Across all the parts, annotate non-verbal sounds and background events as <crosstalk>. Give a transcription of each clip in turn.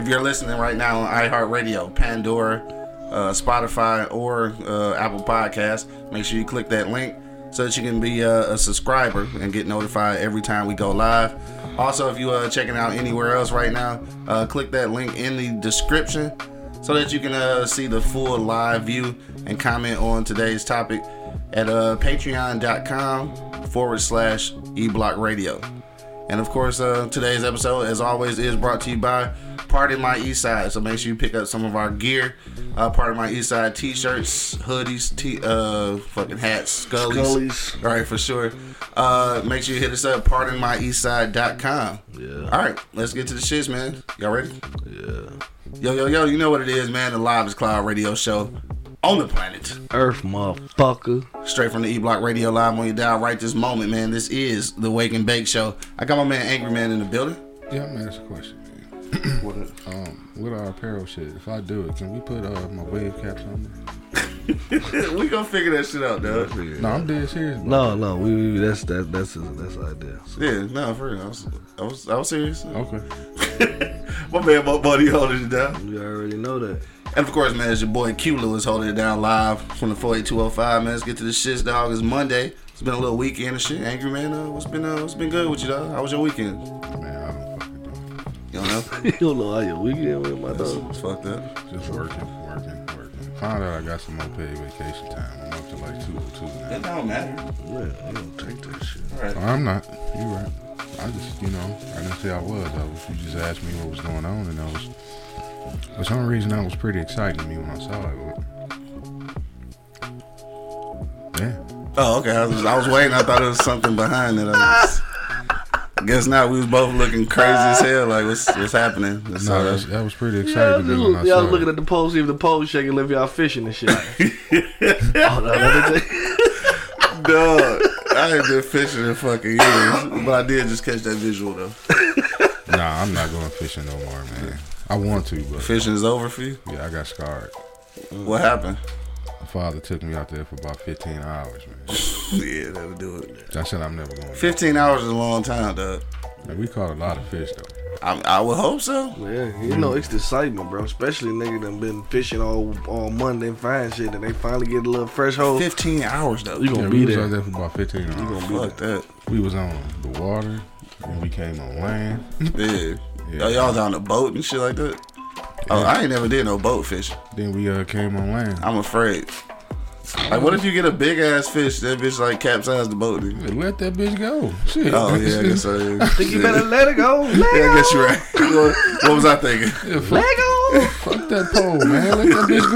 If you're listening right now on iHeartRadio, Pandora, uh, Spotify, or uh, Apple Podcasts, make sure you click that link so that you can be uh, a subscriber and get notified every time we go live. Also, if you are checking out anywhere else right now, uh, click that link in the description so that you can uh, see the full live view and comment on today's topic at uh, patreon.com forward slash eblock radio. And of course, uh, today's episode, as always, is brought to you by Part of My East Side. So make sure you pick up some of our gear. Uh, Part of My East Side t-shirts, hoodies, t- uh, fucking hats, scullies. Scullies. All right, for sure. Uh, make sure you hit us up, pardonmyeastside.com. Yeah. All right, let's get to the shits, man. Y'all ready? Yeah. Yo, yo, yo, you know what it is, man. The Live is Cloud radio show on the planet. Earth, motherfucker. Straight from the E Block Radio Live on your dial right this moment, man. This is the Wake and Bake Show. I got my man Angry Man in the building. Yeah, I'm gonna ask a question, man. <clears throat> What up? Um, with our apparel shit, if I do it, can we put uh, my wave caps on <laughs> we gonna figure that shit out, dog. No, I'm dead serious. bro. No, no, we, we that's that that's that's the idea. Yeah, no, for real. I was, I was, I was serious. Okay. <laughs> my man, my buddy, holding it down. You already know that. And of course, man, it's your boy Q Lewis holding it down live from the 48205, man. Let's get to the shits, dog. It's Monday. It's been a little weekend and shit. Angry man, uh, what's been uh, what's been good with you, dog? How was your weekend? Man, I don't fucking know. You don't know? <laughs> you don't know how your weekend went, my It's, dog. it's fucked up. Just working, working, working. Found out I got some more paid vacation time. I'm up to like 202 now. It don't matter. Yeah, you don't take that shit. All right. I'm not. You right. I just, you know, I didn't say I was. I was. You just asked me what was going on, and I was. For some reason, that was pretty exciting to me when I saw it. But, yeah. Oh, okay. I was, I was waiting. I thought it was something behind it. I was, I guess not. We was both looking crazy as hell. Like, what's what's happening? No, that's, that was pretty Yeah, exciting to me when I y'all saw looking it. at the pole, see if the pole shaking, if y'all fishing and shit. <laughs> oh, no, let me dog, I ain't been fishing in fucking years, but I did just catch that visual though. Nah, I'm not going fishing no more, man. I want to, but Fishing is over for you. yeah, I got scarred. What happened? My father took me out there for about 15 hours, man. <laughs> Yeah, that would do it. I said I'm never going. Fifteen hours is a long time, dog. And we caught a lot of fish though. I, I would hope so. Yeah, you know it's the excitement, bro. Especially nigga done been fishing all all Monday and find shit, and they finally get a little fresh hole. Fifteen hours though. You gonna Yeah, be we was out there for about 15 hours. You gonna be Fuck that. We was on the water, and we came on land. Yeah. <laughs> Yeah. Oh, y'all was on a boat and shit like that. Oh, I ain't never did no boat fishing. Then we uh, came on land. I'm afraid. Like, what if you get a big ass fish that bitch like capsize the boat? Nigga? Hey, Let that bitch go. Shit. Oh yeah, I <laughs> guess so. I Think you better let it go. <laughs> Let Yeah, I guess you're right. <laughs> what, what was I thinking? Yeah, fuck, Let go. fuck that pole, man. Let that bitch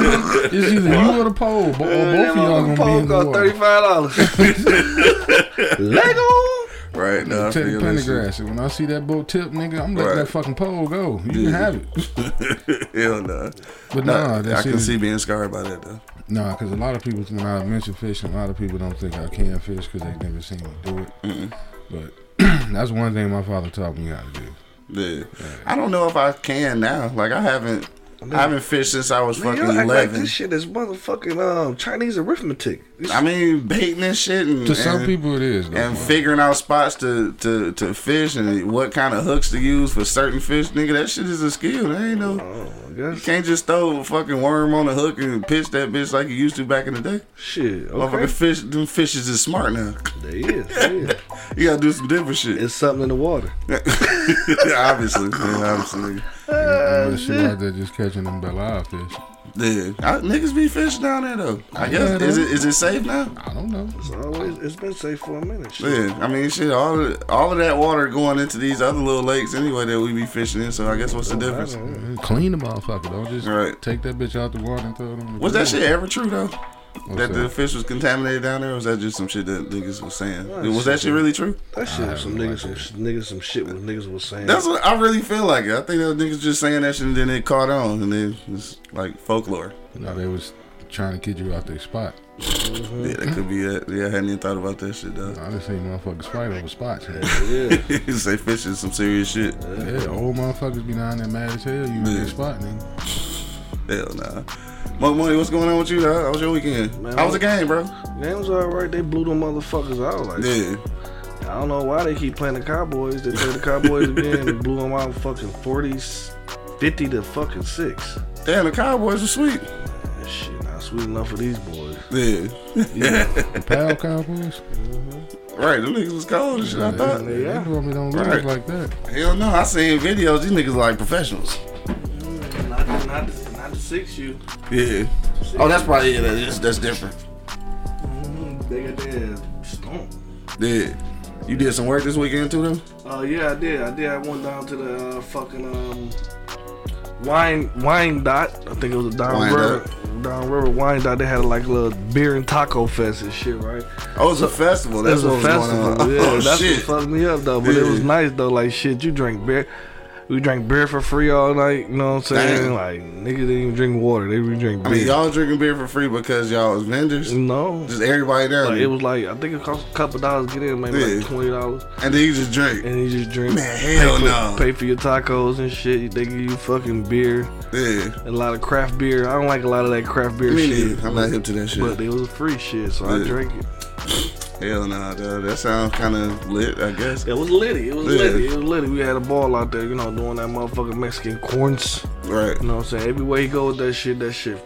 go. It's either you or the pole, bo- or both of y'all gonna be pole in the cost water. thirty five dollars. let go. Right now, I Take feel the. Pendergrass. When I see that boat tip, nigga, I'm letting Right. that fucking pole go. You can have it. <laughs> Hell no. But Nah, nah, I can is, see being scarred by that though. nah, because a lot of people, when I mention fishing, a lot of people don't think I can fish because they've never seen me do it. But <clears throat> that's one thing my father taught me how to do. Yeah. I don't know if I can now. Like I haven't, I haven't fished since I was Man, fucking you act like eleven. this shit is motherfucking um, Chinese arithmetic. This- I mean, baiting and shit, and To some and- people, it is. Though, and man. figuring out spots to, to, to fish and what kind of hooks to use for certain fish, nigga. That shit is a skill. That ain't no. oh, You can't just throw a fucking worm on a hook and pitch that bitch like you used to back in the day. Shit. Motherfucking fish, them fishes is smart now. There is. There is. <laughs> You gotta do some different shit. It's something in the water. <laughs> obviously, yeah, obviously. <laughs> I'm the shit out there just catching them Belle Isle fish. Yeah, I, niggas be fishing down there though. I guess Yeah, is it is it safe now? I don't know. It's always. It's been safe for a minute. Shit. Yeah, I mean shit. All of all of that water going into these other little lakes anyway that we be fishing in. So I guess what's the difference? I don't know. Man, Clean the motherfucker. Don't just Right. take that bitch out the water and throw it on the Was that shit ever true though? What's that the fish was contaminated down there, or was that just some shit that niggas was saying? Nah, was that shit. shit really true? That shit was some niggas, some sh- niggas, some shit was niggas was saying. That's what I really feel like. It. I think that niggas just saying that shit and then it caught on and then it's like folklore. No, they was trying to get you out their spot. Mm-hmm. Yeah, that could be it. Yeah, I hadn't even thought about that shit though. I done seen motherfuckers fight over spots. Man. yeah. <laughs> Say fish is some serious shit. Yeah, old motherfuckers be down there mad as hell. You in Yeah. their spot, nigga. Hell nah. Money, money, what's going on with you? Dog? How was your weekend? Man, How was the game, bro? Game was alright. They blew them motherfuckers out. Like, Yeah. I don't know why they keep playing the Cowboys. They play the Cowboys <laughs> again. They blew them out fucking 40s, 50 to fucking 6. Damn, the Cowboys were sweet. That shit not sweet enough for these boys. Yeah. <laughs> The Pal Cowboys. Mm-hmm. Right, them niggas was cold and shit, I thought. They, they normally don't lose Right. like that. Hell no, I seen videos. These niggas like professionals. Mm, not, not, not 6 you. Yeah. Oh, that's probably yeah. That's, that's different. They got their stomp. Yeah. You did some work this weekend too, though. Oh yeah, I did. I did. I went down to the uh, fucking um, wine Wyandotte. I think it was a down Wine river, down river Wyandotte. They had like a little beer and taco fest and shit, right? Oh, it was a festival. That's it what was was a festival. <laughs> on. Yeah, oh that's shit. what fucked me up though. But it was nice though. Like shit, you drink beer. We drank beer for free all night. You know what I'm saying? Damn. Like niggas didn't even drink water. They would drink I beer. mean, y'all drinking beer for free because y'all was vendors. no. Just everybody there, Like, it was like I think it cost a couple dollars to get in, maybe Yeah. like twenty dollars, and then you just drink. and you just drink. Man, hell pay for, no. Pay for your tacos and shit. They give you fucking beer. Yeah. a lot of craft beer. I don't like a lot of that craft beer Me shit. neither. I'm not hip to that shit. But it was free shit, so I Yeah. drank it. <laughs> Hell no, dog. That sounds kind of lit, I guess. It was litty. It was Yeah. litty. It was litty. We had a ball out there, you know, doing that motherfucking Mexican corns. Right. You know what I'm saying? Everywhere you go with that shit, that shit,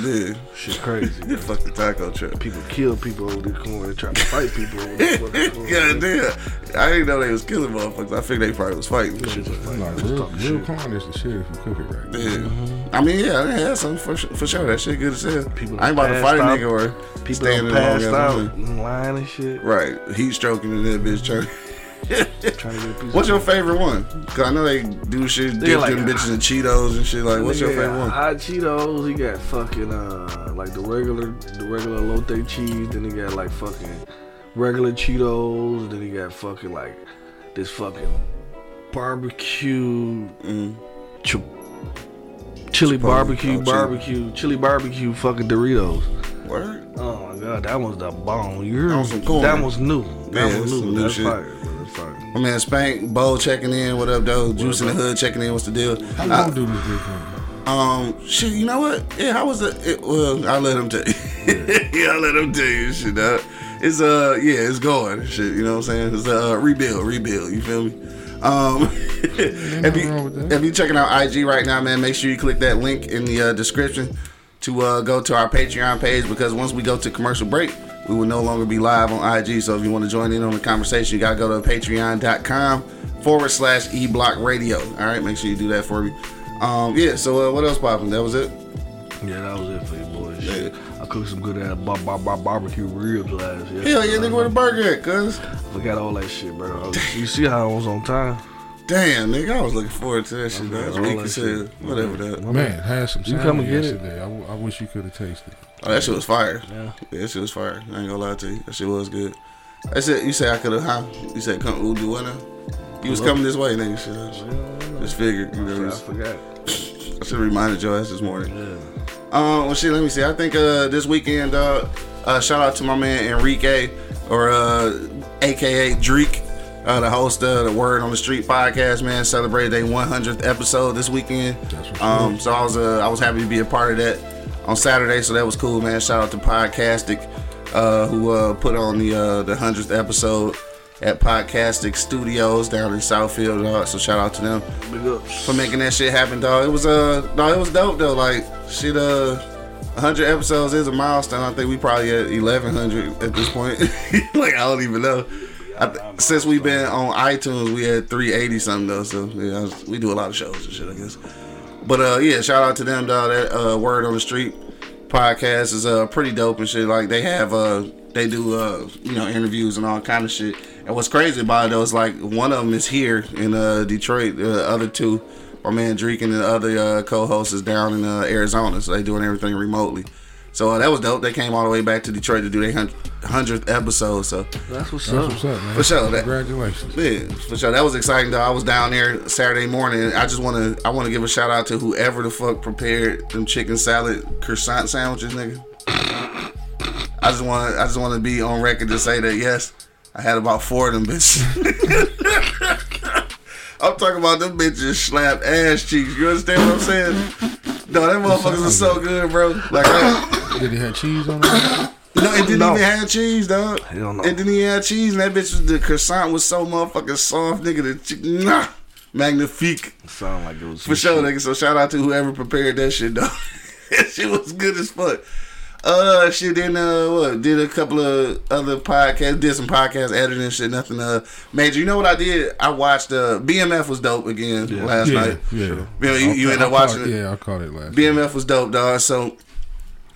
Yeah. shit crazy. man. Fuck the taco truck. people kill people over the corner. They try to fight people <laughs> over the fucking corn. God damn. I didn't know they was killing motherfuckers. I figured they probably was fighting. and shit. Like, real, real corn is the shit if you cook it right. Yeah. I mean, yeah, I had some for, for sure. That shit good as hell. People I ain't about to fight a nigga or People standing done long passed out, line. and lying and shit. Right. Heat stroking in that bitch trying. Trying to get a piece What's your favorite one? Cause I know they do shit, They dip like- them bitches in Cheetos and shit. Like, what's your favorite one? Hot Cheetos. He got fucking uh like the regular the regular elote cheese. Then he got like fucking regular Cheetos. Then he got fucking like this fucking barbecue Mm. ch- chili Chipotle. barbecue Oh, barbecue chili barbecue fucking Doritos. Word. Oh my god, that was the bomb. You hear That me? was some corn. That was new. That Yeah, was that's new. some new That's shit. fire. Bro. That's fire. My man Spank Bo checking in. What up, though? Juice in the hood checking in. What's the deal? How Uh, long do this big? Um, shit, you know what? Yeah, how was it? it well, I'll let him tell you. Yeah, <laughs> I'll let him tell you shit. Dog. It's uh, yeah, it's going. Shit, you know what I'm saying? It's uh, rebuild, rebuild. You feel me? Um, <laughs> if nothing wrong with you if you checking out IG right now, man, make sure you click that link in the uh, description to uh, go to our Patreon page because once we go to commercial break, we will no longer be live on IG. So if you want to join in on the conversation, you gotta go to patreon.com forward slash eblock radio. All right, make sure you do that for me. Um, yeah. So uh, what else popping? That was it. Yeah, that was it for you boys. Shit. I cooked some good ass bar- bar- bar- barbecue ribs last year. Hell yeah, nigga, where the burger at? Cuz Forgot all that shit, bro. You see how I was on time? Damn, nigga, I was looking forward to that shit. That was all weak that as hell. Whatever that. Man, had some You come and get it. yesterday. I, w- I wish you could have tasted. Oh, that shit was fire. Yeah. Yeah, that shit was fire. I ain't gonna lie to you. That shit was good. I said, you said I could have, huh? You said come, we'll do what now? You was coming this way, nigga. Shit. I just- Just figured, you know. I forgot. I should have reminded your ass this morning. Yeah. Um, well, shit, let me see. I think uh, this weekend, uh, uh, shout out to my man Enrique, or uh, AKA Dreek, uh, the host of the Word on the Street podcast. Man, celebrated their 100th episode this weekend. Um, so I was uh, I was happy to be a part of that on Saturday. So that was cool, man. Shout out to Podcastic, uh, who uh, put on the uh, the 100th episode at Podcastic Studios down in Southfield. Dog. So shout out to them for making that shit happen, dog. It was uh, no, it was dope though. Like shit, uh, 100 episodes is a milestone. I think we probably at 1100 at this point. <laughs> like I don't even know. I th- since we've been on iTunes, we had 380 something though. So yeah, was- we do a lot of shows and shit, I guess. But uh, yeah, shout out to them, dog. That uh, word on the street podcast is uh pretty dope and shit. Like they have uh they do uh you know interviews and all kind of shit. And what's crazy about it though is like one of them is here in uh Detroit. The other two, my man Dreek and the other uh, co-host is down in uh, Arizona. So they doing everything remotely. So uh, that was dope. They came all the way back to Detroit to do their hundredth episode. So That's what's That's up. what's up, man. For sure, that- Congratulations. yeah, for sure. That was exciting though. I was down there Saturday morning. I just want to I want to give a shout out to whoever the fuck prepared them chicken salad croissant sandwiches, nigga. I just want I just want to be on record to say that yes, I had about four of them bitches. <laughs> I'm talking about them bitches slap ass cheeks. You understand what I'm saying? No, that motherfuckers are so good, bro. Like, I, Did it have cheese on it? no, it didn't No. even have cheese, dog. Hell no. It didn't even have cheese, and that bitch was the croissant was so motherfucking soft, nigga. The chicken, nah, magnifique Sound like it was for sure, nigga. So shout out to whoever prepared that shit, though. <laughs> that shit was good as fuck. Uh, shit. Then uh, what? Did a couple of other podcasts. Did some podcast editing shit. Nothing uh major. You know what I did? I watched uh BMF was dope again last yeah, night. yeah. You, know, you, you ended up watching it. Yeah, I caught it last. BMF was dope, dog. So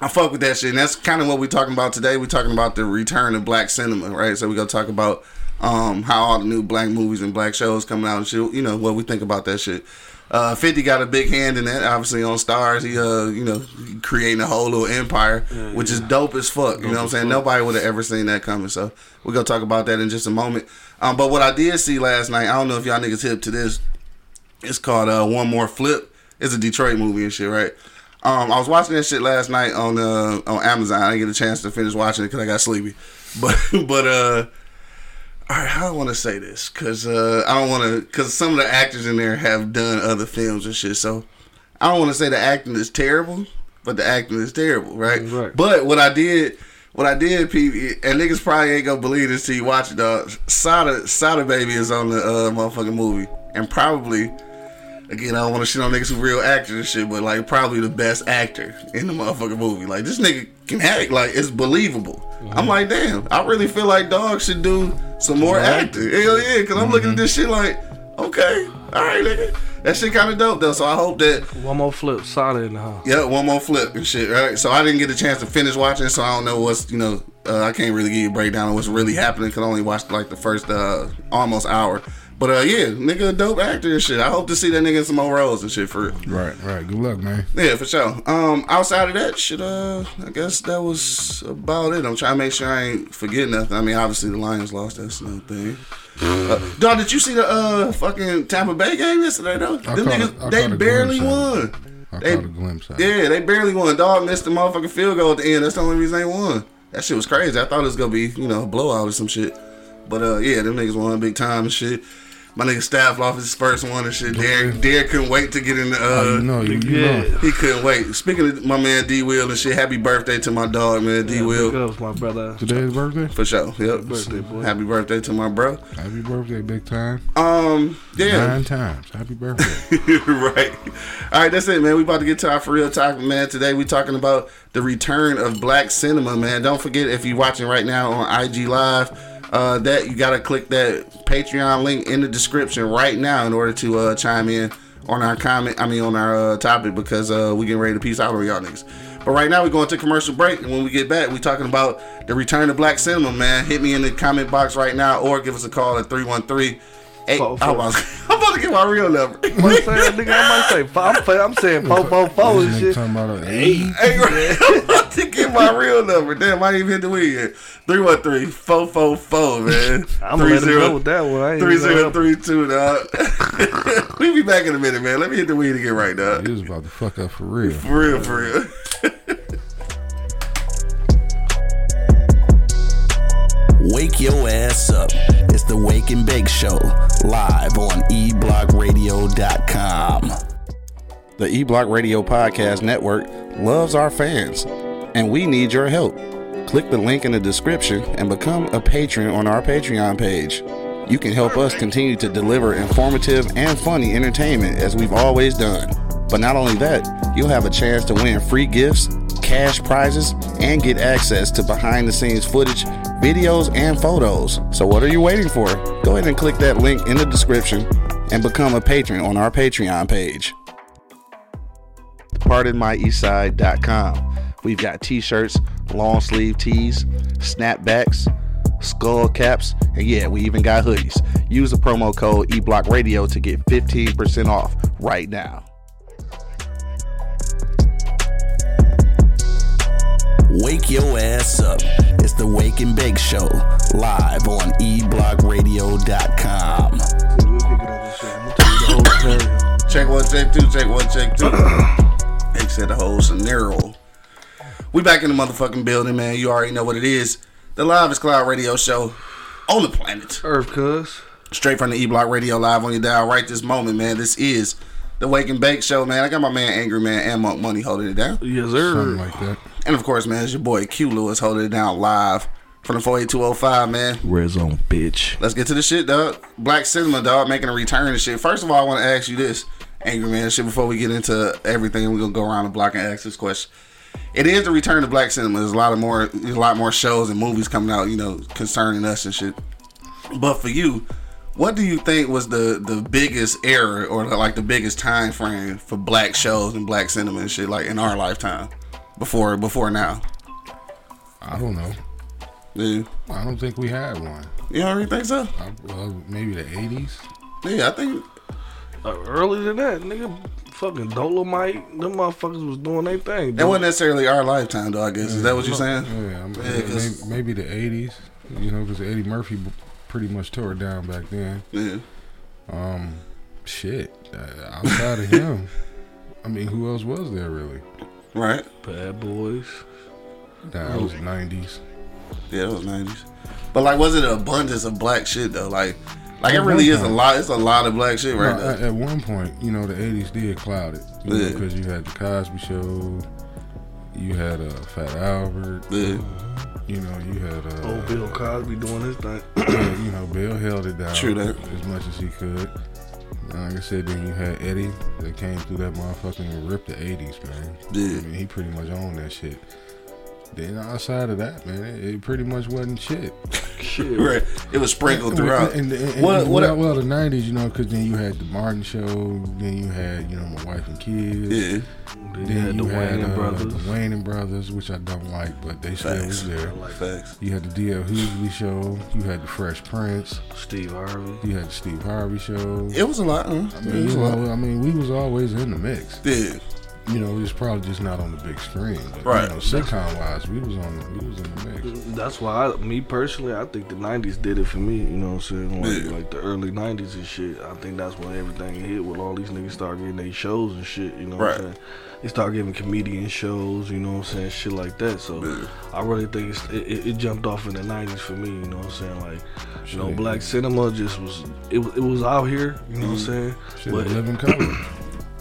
I fuck with that shit. And that's kind of what we're talking about today. We're talking about the return of black cinema, right? So we're gonna talk about um how all the new black movies and black shows coming out and shit. You know what we think about that shit. Uh, Fifty got a big hand in that, obviously on Starz. He, uh, you know, creating a whole little empire, which is dope as fuck. You know what I'm saying? Nobody would have ever seen that coming. So we're gonna talk about that in just a moment. Um, but what I did see last night, I don't know if y'all niggas hip to this. It's called uh, One More Flip. It's a Detroit movie and shit, right? Um, I was watching that shit last night on uh, on Amazon. I didn't get a chance to finish watching it because I got sleepy. <laughs> But but uh, all right, how do I want to say this? Because uh, I don't want to. Because some of the actors in there have done other films and shit. So I don't want to say the acting is terrible, but the acting is terrible, right? Right. But what I did. What I did, P, and niggas probably ain't gonna believe this till you watch it, dog. Sada, Sada Baby is on the uh, motherfucking movie, and probably again, I don't want to shit on niggas who real actors and shit, but like probably the best actor in the motherfucking movie. Like this nigga can act, like it's believable. I'm like, damn, I really feel like dog should do some more acting. Hell yeah, because I'm looking at this shit like, okay, all right, nigga, that shit kind of dope though. So I hope that One more flip, solid in the house. yeah, one more flip and shit, right? So I didn't get a chance to finish watching, so I don't know what's, you know, uh, I can't really give you a breakdown of what's really happening because I only watched like the first uh, almost hour. But uh, yeah, nigga, a dope actor and shit. I hope to see that nigga in some more roles and shit for real. Right, right. Good luck, man. Yeah, for sure. Um, outside of that shit, uh, I guess that was about it. I'm trying to make sure I ain't forget nothing. I mean, obviously the Lions lost. That's no thing. Uh, dog, did you see the uh fucking Tampa Bay game yesterday though? I Them caught a- they barely won. I They- caught a glimpse of it. Yeah, they barely won. Dog missed the motherfucking field goal at the end. That's the only reason they won. That shit was crazy. I thought it was gonna be, you know, a blowout or some shit. But uh, yeah, them niggas won big time and shit. My nigga staff lost his first one and shit. Derek, Derek couldn't wait to get in the. Uh, Oh, you know, you, you Yeah. know. he couldn't wait. Speaking of my man D Will and shit, happy birthday to my dog, man. D Big Will. ups, my brother. Today's birthday. For sure. Yep. birthday, boy. Happy birthday to my bro. Happy birthday, big time. Um, yeah. Nine times. Happy birthday. <laughs> right. All right, that's it, man. We about to get to our for real talk, man. Today we talking about the return of black cinema, man. Don't forget if you're watching right now on IG Live, uh, that you gotta click that Patreon link in the description right now in order to uh, chime in on our comment. I mean, on our uh, topic because uh, we getting ready to peace out on y'all niggas. But right now we're going to commercial break, and when we get back, we talking about the return of black cinema, man. Hit me in the comment box right now, or give us a call at 313 Hey, Four, I four. was, <laughs> I'm about to get my real number. <laughs> What I'm saying, nigga, I might say, four- I'm, I'm saying four, four, four and shit. talking about a eight. Hey, <laughs> I'm about to get my real number. Damn, I ain't even hit the weed yet. 313-444, man. I'm gonna let him go with that one. I ain't even gonna- 3032, dog. we be back in a minute, man. Let me hit the weed again right now. He was about to fuck up for real. For real, for real. Wake your ass up. The Wake and Bake Show, live on eblockradio.com. The eBlock Radio Podcast Network loves our fans, and we need your help. Click the link in the description and become a patron on our Patreon page. You can help us continue to deliver informative and funny entertainment as we've always done. But not only that, you'll have a chance to win free gifts, cash prizes, and get access to behind the scenes footage, videos, and photos. So, what are you waiting for? Go ahead and click that link in the description and become a patron on our Patreon page pardonmyeastside.com. We've got t-shirts, long sleeve tees, snapbacks, skull caps, and yeah, we even got hoodies. Use the promo code eBlockRadio to get 15% off right now. Wake your ass up. It's the Wake and Bake Show, live on eblockradio.com. We'll pick it up and shit. I'm gonna tell you the whole scenario. Check one, check two, check one, check two. They said the whole scenario. We back in the motherfucking building, man. You already know what it is. The Live Cloud Radio Show on the planet. Earth, cuz. Straight from the E Block Radio Live on your dial right this moment, man. This is the Wake and Bake Show, man. I got my man Angry Man and Monk Money holding it down. Yes, sir. Something sir. like that. And of course, man, it's your boy Q Lewis holding it down live from the 48205, man. Red zone, bitch. Let's get to the shit, dog. Black cinema, dog, making a return and shit. First of all, I want to ask you this, Angry Man, shit, before we get into everything, we're gonna go around the block and ask this question. It is the return to black cinema. There's a lot of more, there's a lot more shows and movies coming out, you know, concerning us and shit. But for you, what do you think was the the biggest error or like the biggest time frame for black shows and black cinema and shit, like in our lifetime, before before now? I don't know. Yeah. I don't think we had one. You don't really think so? I, well, maybe the 80s. Yeah, I think Uh, earlier than that, nigga, fucking Dolomite, them motherfuckers was doing their thing. that wasn't necessarily our lifetime, though. I guess is that what you're saying? Yeah, I'm, Yeah, 'cause- maybe, maybe the 80s. You know, because Eddie Murphy b- pretty much tore it down back then. Yeah. Um, shit. Uh, outside of him, I mean, who else was there really? Right. Bad boys. Nah, it was 90s. Yeah, it was nineties. But like, was it an abundance of black shit though? Like, like it really one is a lot. It's a lot of black shit right No, now. at, at one point, you know, the 80s did cloud it. You Yeah. because you had the Cosby Show, you had uh, Fat Albert, Yeah. you know, you had uh, Old Bill Cosby doing his thing. <clears throat> you know, Bill held it down True that. as much as he could. And Like I said, then you had Eddie that came through that motherfucking and ripped the 80s, man. Yeah. I mean, he pretty much owned that shit. Then outside of that, man, it, it pretty much wasn't shit. Shit. <laughs> Right. It was sprinkled throughout. And, and, and, What- what- well, well, the '90s, you know, because then you had the Martin Show, then you had, you know, my wife and kids. Yeah. Then Then you had the Wayans uh, brothers. the Wayans Brothers, which I don't like, but they still Facts. was there. Facts. You had the D.L. Hughley Show. You had the Fresh Prince. Steve Harvey. You had the Steve Harvey Show. It was a lot. Huh? I it mean, was a lot. know, I mean, we was always in the mix. Yeah. You know, it's probably just not on the big screen. But, Right. You know, sitcom wise, we was on, we was in the mix. That's why, I, me personally, I think the '90s did it for me. You know what I'm saying? Like, Yeah. like the early '90s and shit. I think that's when everything hit. With all these niggas start getting their shows and shit. You know what I'm saying? They start giving comedian shows. You know what I'm saying? Shit like that. So Yeah. I really think it's, it, it, it jumped off in the '90s for me. You know what I'm saying? Like, you know, black cinema just was it, was- it was out here. You know what I'm mm-hmm. saying? Shit, But, live in color.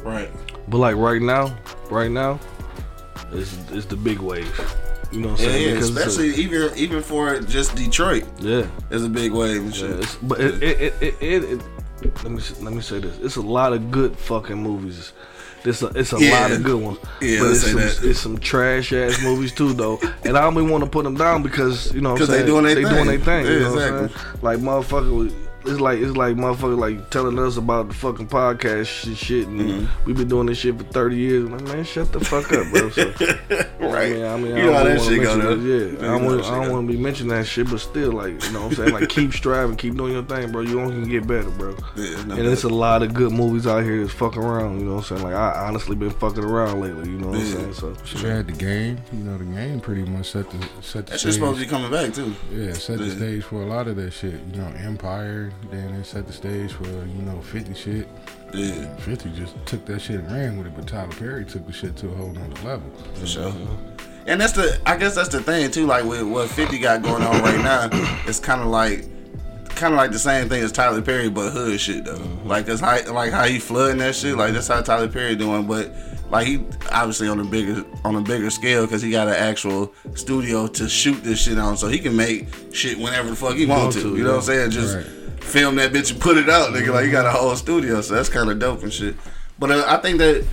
Right. But like right now, right now, it's it's the big wave. You know what I'm Yeah, saying? yeah. Because it's a- Especially even even for just Detroit, yeah. it's a big wave and Yeah, shit. it's, but it, it, it, it, it, let me let me say this: it's a lot of good fucking movies. This a, it's a Yeah. lot of good ones. Yeah, but it's say some, that. it's some trash ass movies too, though. And I don't even want to put them down because you know what I'm <laughs> 'Cause they saying doing they they thing. doing their thing. Yeah, you know what I'm exactly. saying? Like motherfucker, it's like it's like motherfucker like telling us about the fucking podcast shit, shit and Mm-hmm. we've been doing this shit for 30 years. I'm like, man, shut the fuck up, bro. So, <laughs> Right. I mean, I mean, You know how I that don't shit wanna go, mention though. Yeah, You I don't, wanna, I don't want to be mentioning that shit, but still, like, you know what I'm saying? Like, keep striving, keep doing your thing, bro. You only can get better, bro. Yeah, no and it's a lot of good movies out here that's fucking around, you know what I'm saying? Like, I honestly been fucking around lately, you know what I'm saying? So, You had the game. You know, the game pretty much set the set the That stage. shit's supposed to be coming back too. Yeah, set the stage for a lot of that shit. You know, Empire. Then it set the stage for you know Fifty shit. Yeah, Fifty just took that shit and ran with it, but Tyler Perry took the shit to a whole nother level. for sure. And that's the, I guess that's the thing too. Like with what Fifty got going on right now, it's kind of like, kind of like the same thing as Tyler Perry, but hood shit though. Mm-hmm. Like it's how, like how he flooding that shit. Like that's how Tyler Perry doing, but like he obviously on a bigger on a bigger scale because he got an actual studio to shoot this shit on, so he can make shit whenever the fuck he want to. You know what I'm saying? Just Right. Film that bitch and put it out, nigga. Like you got a whole studio, so that's kind of dope and shit. But uh, I think that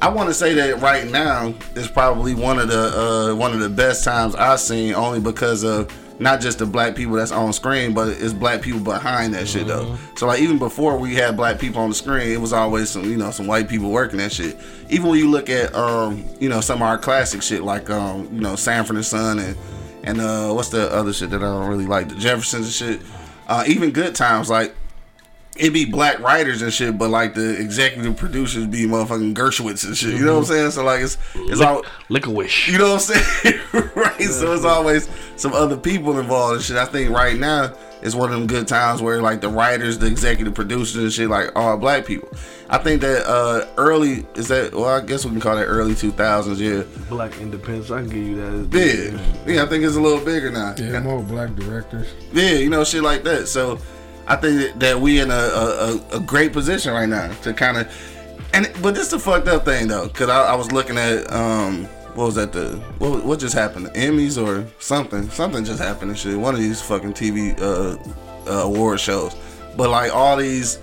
I want to say that right now is probably one of the uh, one of the best times I've seen, only because of not just the black people that's on screen, but it's black people behind that shit though. So like even before we had black people on the screen, it was always some you know some white people working that shit. Even when you look at um you know some of our classic shit like um you know Sanford and Son and and uh what's the other shit that I don't really like the Jeffersons and shit. Uh, even good times like it be black writers and shit, but like the executive producers be motherfucking Gershwitz and shit. You know what I'm saying? So like it's it's all Lick a wish. you know what I'm saying? <laughs> right. So it's always some other people involved and shit. I think right now is one of them good times where like the writers, the executive producers and shit, like all black people. I think that uh early is that well, I guess we can call that early two thousands, yeah. Black independence. I can give you that. Yeah. Yeah, I think it's a little bigger now. Yeah, more black directors. Yeah, you know, shit like that. So I think that- we in a, a, a, great position right now to kind of, and but this is the fucked up thing though, because I, I was looking at um what was that the what what just happened the Emmys or something something just happened and shit one of these fucking TV uh, uh award shows, but like all these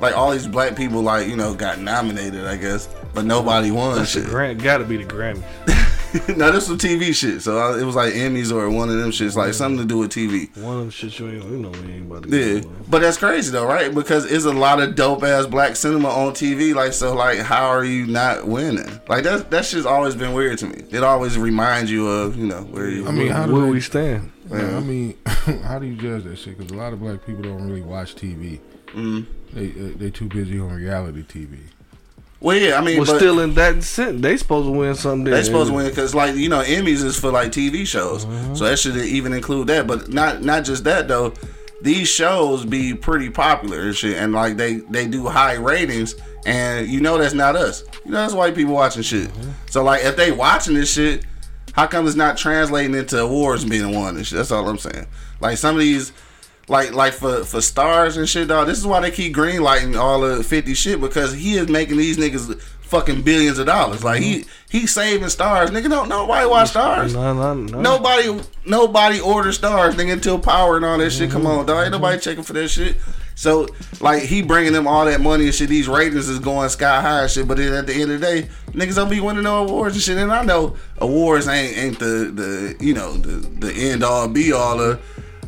like all these black people like you know got nominated I guess, but nobody won That's shit. Grant. Got to be the Grammy. <laughs> <laughs> no, this was TV shit, so I, it was like Emmys or one of them shits like something to do with TV. One of them shit you ain't. You know we ain't about to. Yeah, get on. but that's crazy though, right? Because it's a lot of dope ass black cinema on TV. Like, so, like, how are you not winning? Like, that that shit's always been weird to me. It always reminds you of, you know, where you. I mean, how do Where they- we stand? Yeah, I mean, <laughs> how do you judge that shit? Because a lot of black people don't really watch TV. Mm. They uh, they too busy on reality TV. Well, yeah, I mean, but still in that sense, they supposed to win something. they supposed to win because, like, you know, Emmys is for like TV shows, mm-hmm. so that should even include that. But not not just that though. These shows be pretty popular and shit, and like they they do high ratings, and you know that's not us. You know that's white people watching shit. Mm-hmm. So like if they watching this shit, how come it's not translating into awards being won and shit? That's all I'm saying. Like some of these, like like for for Starz and shit, dog. This is why they keep greenlighting all the 50 shit because he is making these niggas fucking billions of dollars. Like he mm-hmm. he saving Starz. Nigga don't nobody watch Starz. No, no, no. Nobody nobody orders Starz nigga until power and all that shit come mm-hmm. on, dog. Ain't nobody mm-hmm. checking for that shit. So like he bringing them all that money and shit. These ratings is going sky high and shit. But then at the end of the day, niggas don't be winning no awards and shit. And I know awards ain't ain't the the you know the the end all be all of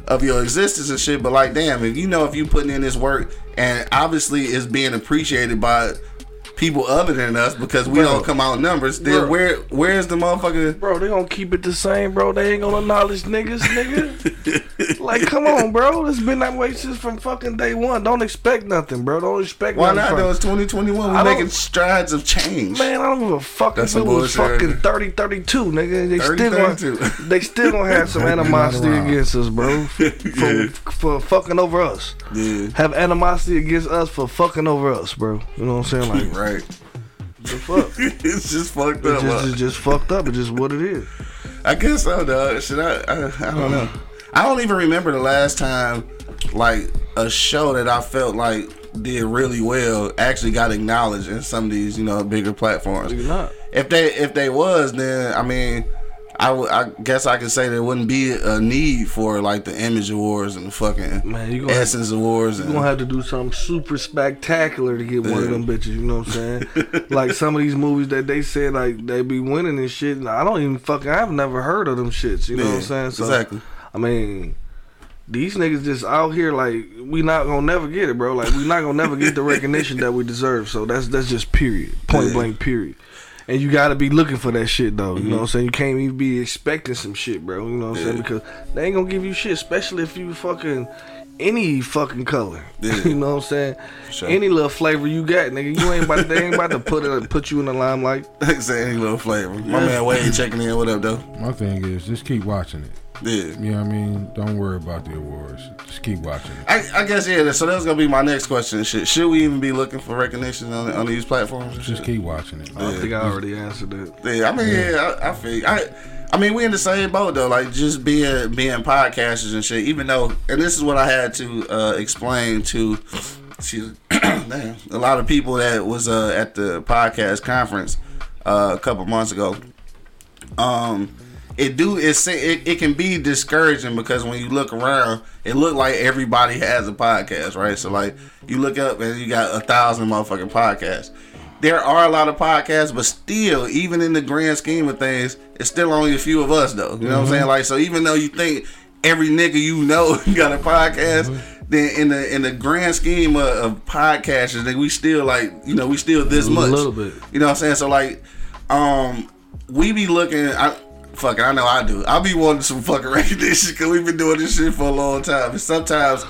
of your existence and shit. But like damn, if you know if you putting in this work and obviously it's being appreciated by people other than us because we Bro. don't come out numbers, then Bro. where where's the motherfucker? Bro, they gonna keep it the same, bro. They ain't gonna acknowledge niggas, nigga. <laughs> like, come on, bro. It's been that way since from fucking day one. Don't expect nothing, bro. Don't expect nothing. Why nothing. not from- though? It's 2021. We're making strides of change. Man, I don't give a fuck That's if some it was fucking 30 32, nigga. They 30, still gonna <laughs> they still gonna have some <laughs> animosity against us, bro. For, Yeah. for fucking over us. Yeah. Have animosity against us for fucking over us, bro. You know what I'm saying? Like Right. the fuck. <laughs> it's just fucked up. just, it's just fucked up. It's just what it is. I guess so, dog. Should I, I? I don't know. I don't even remember the last time, like a show that I felt like did really well actually got acknowledged in some of these, you know, bigger platforms. If they if they was, then I mean, I I guess I could say there wouldn't be a need for like the Image Awards and the fucking Man, you gonna have- Essence Awards. You're gonna have to do something super spectacular to get one of them bitches. You know what I'm saying? <laughs> like some of these movies that they said like they be winning and shit. And I don't even fucking. I've never heard of them shits. You know what I'm saying? So, exactly. I mean, these niggas just out here like we not gonna never get it, bro. Like we not gonna never get the <laughs> recognition that we deserve. So that's that's just period, point Yeah. blank period. And you gotta be looking for that shit though. You know what Mm-hmm. I'm saying? You can't even be expecting some shit, bro. You know what I'm saying? Because they ain't gonna give you shit, especially if you fucking any fucking color. <laughs> Yeah. you know what I'm saying? Sure. Any little flavor you got, nigga. You ain't about they ain't about to put it put you in the limelight. <laughs> Say any little flavor. My man Wade checking in. What up, though? My thing is just keep watching it. Yeah. You know what I mean? Don't worry about the awards. Just keep watching. I, I guess yeah. So that's gonna be my next question. Should, should we even be looking for recognition on, on these platforms? Just shit? keep watching it. I think I already answered that. Yeah, I mean, yeah, I, I feel. I, I mean, we in the same boat though. Like just being being podcasters and shit. Even though, and this is what I had to uh, explain to, excuse, <clears throat> damn, a lot of people that was uh, at the podcast conference uh, a couple months ago. Um, it do it, it it can be discouraging because when you look around, it look like everybody has a podcast, right? So like you look up and you got a thousand motherfucking podcasts. There are a lot of podcasts, but still, even in the grand scheme of things, it's still only a few of us though. You know what I'm saying? Like so, even though you think every nigga you know <laughs> got a podcast, then in the in the grand scheme of, of podcasters, then we still like you know we still this much. A little bit. You know what I'm saying? So like, um, we be looking. I fucking I know I do. I be wanting some fucking <laughs> recognition because we've been doing this shit for a long time. And sometimes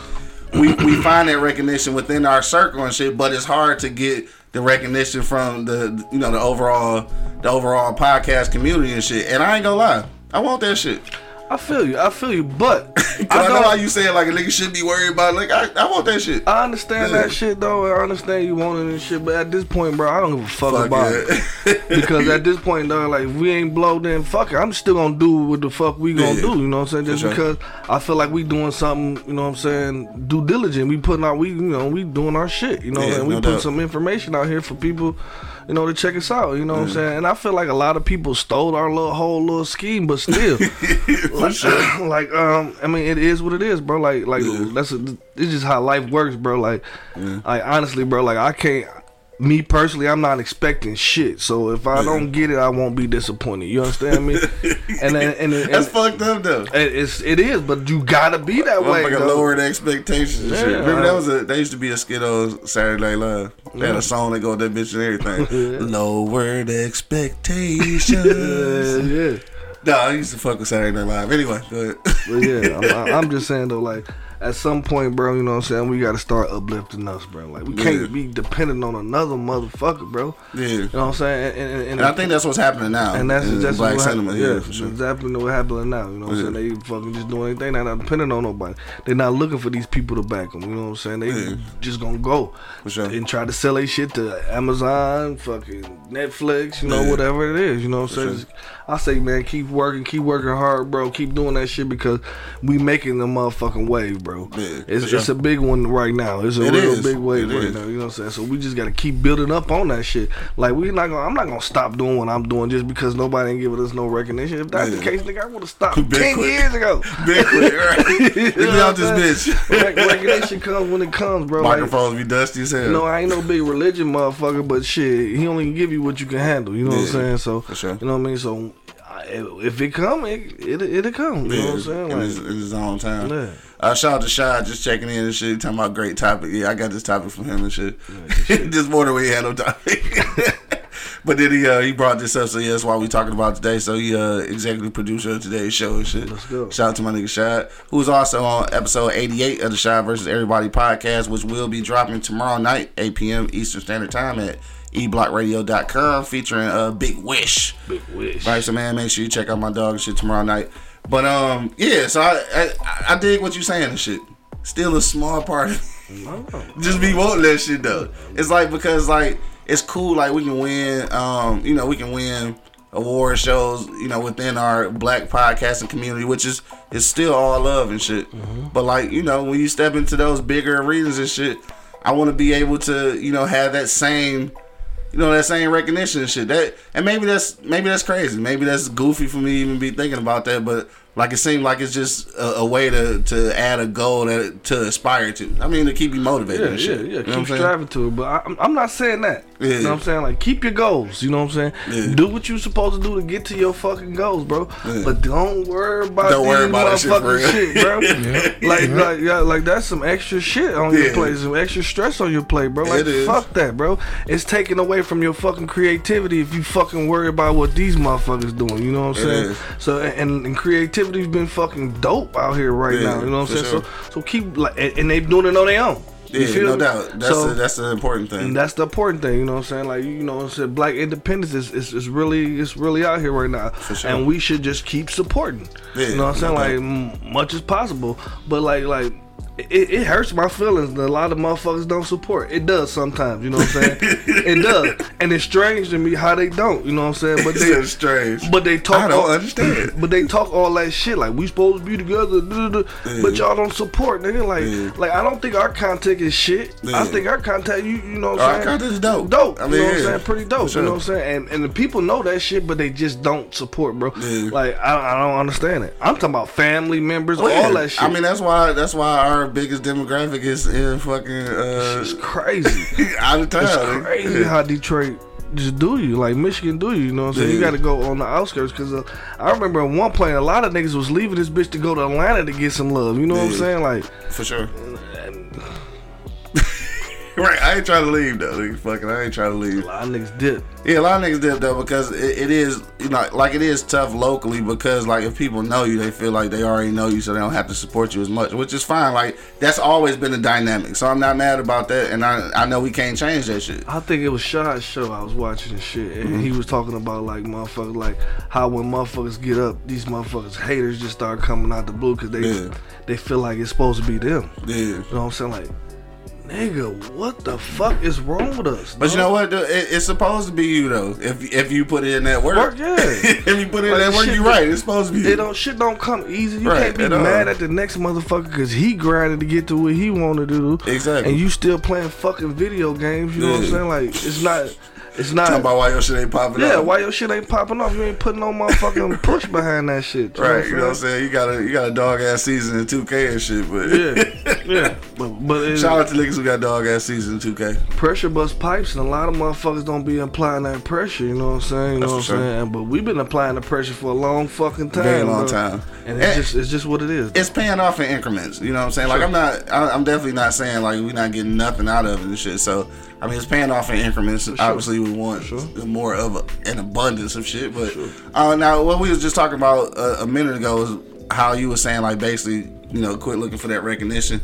we we find that recognition within our circle and shit, but it's hard to get the recognition from the you know the overall the overall podcast community and shit. And I ain't gonna lie, I want that shit. I feel you. I feel you. But <laughs> 'Cause I, know how you say it like a nigga shouldn't be worried about. It. Like I, I want that shit. I understand Yeah. that shit though. I understand you wanting and shit, but at this point, bro, I don't give a fuck, Fuck about yeah. it. <laughs> because at this point, dog, like if we ain't blow, then fuck it. I'm still gonna do what the fuck we gonna Yeah. do. You know what I'm saying? Just sure. because I feel like we doing something. You know what I'm saying? Due diligent. We putting out. We you know we doing our shit. You know, and we no put doubt. some information out here for people. You know to check us out. You know what I'm saying? And I feel like a lot of people stole our little whole little scheme, but still. <laughs> like, <clears throat> like, um, I mean, it is what it is, bro. Like, like that's a, it's just how life works, bro. Like, like honestly, bro. Like, I can't. Me personally, I'm not expecting shit. So if I don't get it, I won't be disappointed. You understand me? <laughs> and then, and, and, That's and fucked up though. it- it's it is, but you gotta be that way. Motherfucker though. lowered expectations and shit. Yeah. Remember that was a they used to be a skit on Saturday Night Live. They had a song that go with that bitch and everything. <laughs> Lowered expectations. <laughs> Yeah, yeah. no, I used to fuck with Saturday Night Live. Anyway, go ahead. But yeah, I'm, I'm just saying though, like at some point, bro, you know what I'm saying? We gotta start uplifting us, bro. Like we can't Yeah. be dependent on another motherfucker, bro. yeah. You know what I'm saying? And, and, and, And I think that's what's happening now. and that's that's black what cinema. Yeah, Yeah, for sure. exactly what happening now. You know what I'm saying? They fucking just doing anything. They're not depending on nobody. They're not looking for these people to back them. You know what I'm saying? They Yeah. just gonna go For sure. and try to sell their shit to Amazon, fucking Netflix, you know, Yeah. whatever it is. You know what I'm saying? sure. I say, man, keep working, keep working hard, bro. Keep doing that shit because we making the motherfucking wave, bro. Yeah, it's, for it's a big one right now. It's a It real is. big wave It right is. now. You know what I'm saying? So we just gotta keep building up on that shit. Like we not gonna, I'm not gonna stop doing what I'm doing just because nobody ain't giving us no recognition. If that's the case, nigga, I would have stopped <laughs> ten quick. years ago. <laughs> Big quick, right? <laughs> Get me know out this bitch. Rec- recognition comes when it comes, bro. Like, Microphones be dusty as hell. you know, I ain't no big religion motherfucker, but shit, he only give you what you can handle. You know what I'm saying? So, sure. you know what I mean? So, if it come, it, it it'll come. You know what I'm saying? in, his, Like, in his own time. Yeah. Uh, shout out to Shy just checking in and shit, talking about great topic. Yeah, I got this topic from him and shit. <laughs> this morning we had no topic. <laughs> but then he uh, he brought this up, so yeah, that's why we talking about today. So he uh, executive producer of today's show and shit. Let's go. Shout out to my nigga Shy, who's also on episode 88 of the Shy versus Everybody podcast, which will be dropping tomorrow night, 8 p.m. Eastern Standard Time at eblockradio.com, featuring uh, Big Wish. big wish. Right, so man, make sure you check out my dog and shit tomorrow night. But um, yeah, so I I, I dig what you're saying and shit. Still a small part. of Just be wanting that shit though. It's like because like it's cool. Like we can win. Um, you know, we can win award shows. You know, within our black podcasting community, which is is still all love and shit. But like you know, when you step into those bigger arenas and shit, I want to be able to you know have that same you know that same recognition and shit. That and maybe that's maybe that's crazy. Maybe that's goofy for me even be thinking about that. But like it seemed like it's just a, a way to to add a goal that to aspire to. I mean to keep you motivated Yeah, and yeah, shit. yeah. You know Keep I'm striving to it, but I, I'm, I'm not saying that. Yeah. You know what I'm saying? Like, keep your goals. You know what I'm saying? Yeah. Do what you're supposed to do to get to your fucking goals, bro. But don't worry about Don't worry these about that shit motherfucking shit, bro. <laughs> Like, like, yeah, like that's some extra shit on your Yeah. plate, some extra stress on your plate, bro. Like, It is. fuck that, bro. It's taken away from your fucking creativity if you fucking worry about what these motherfuckers doing. You know what I'm It saying? is. So, and, and creativity's been fucking dope out here right Yeah, now. You know what I'm saying? sure. So, so keep like, and, and they doing it on their own. You Yeah, feel no me? doubt. That's So- the, that's the important thing. and that's the important thing, you know what I'm saying? Like you know what I'm saying, black independence is, is, is really it's really out here right now. sure. And we should just keep supporting. Yeah, you know what I'm saying? no Like m- much as possible. But like like it, it hurts my feelings that a lot of motherfuckers don't support. It does sometimes, you know what I'm saying? <laughs> it does. And it's strange to me how they don't, you know what I'm saying? But It's they just strange. but they talk I don't all- understand. <clears throat> But they talk all that shit like we supposed to be together, but y'all don't support, nigga. Like, Yeah. like I don't think our content is shit. I think our content, you, you know, what Our I'm saying, content is dope. Dope. I you mean, know what I'm yeah. saying? Pretty dope. Sure. You know what I'm saying? And and the people know that shit, but they just don't support, bro. Yeah. Like I, I don't understand it. I'm talking about family members, Oh, yeah. all that shit. I mean, that's why that's why our biggest demographic is in fucking uh, it's crazy. <laughs> out of town. It's crazy how Detroit just do you like Michigan do you. You know what I'm saying? You got to go on the outskirts because uh, I remember at one point a lot of niggas was leaving this bitch to go to Atlanta to get some love. You know what I'm saying? Like For sure. <laughs> right. I ain't trying to leave though. Nigga, Fucking, I ain't trying to leave. A lot of niggas dip. Yeah, a lot of niggas did though because it, it is you know like it is tough locally because like if people know you, they feel like they already know you, so they don't have to support you as much, which is fine. Like that's always been the dynamic, so I'm not mad about that, and I I know we can't change that shit. I think it was Shad's show I was watching and shit, and he mm-hmm. was talking about like motherfuckers, like how when motherfuckers get up, these motherfuckers haters just start coming out the blue because they Yeah. they feel like it's supposed to be them. Yeah. You know what I'm saying? Like, nigga, what the fuck is wrong with us? But you know what? dude? It, it's supposed to be you though. If if you put in that work, Work, yeah. <laughs> if you put in Like, that work, you right. It's supposed to be It don't shit don't come easy. You Right, can't be at all. mad at the next motherfucker because he grinded to get to what he wanted to do. Exactly. And you still playing fucking video games. You know what I'm saying? Like it's not. It's not. Talking about why your shit ain't popping yeah, up. why your shit ain't popping off? You ain't putting no motherfucking <laughs> push behind that shit. Right, you know what I'm saying? You got a you got a dog ass season in 2K and shit, but Yeah, <laughs> yeah. But but shout out to niggas who got dog ass season in 2K. pressure bust pipes, and a lot of motherfuckers don't be applying that pressure. You know what I'm saying? You know That's what I'm sure. saying? But we've been applying the pressure for a long fucking time. Very long bro. time. And it's And- just it's just what it is. It's paying off in increments. You know what I'm saying? Like I'm not, I, I'm definitely not saying like we're not getting nothing out of it and shit. So I mean, it's paying off in increments. Obviously, we want more of a, an abundance of shit. But uh, now, what we was just talking about uh, a minute ago is how you were saying like basically, you know, quit looking for that recognition.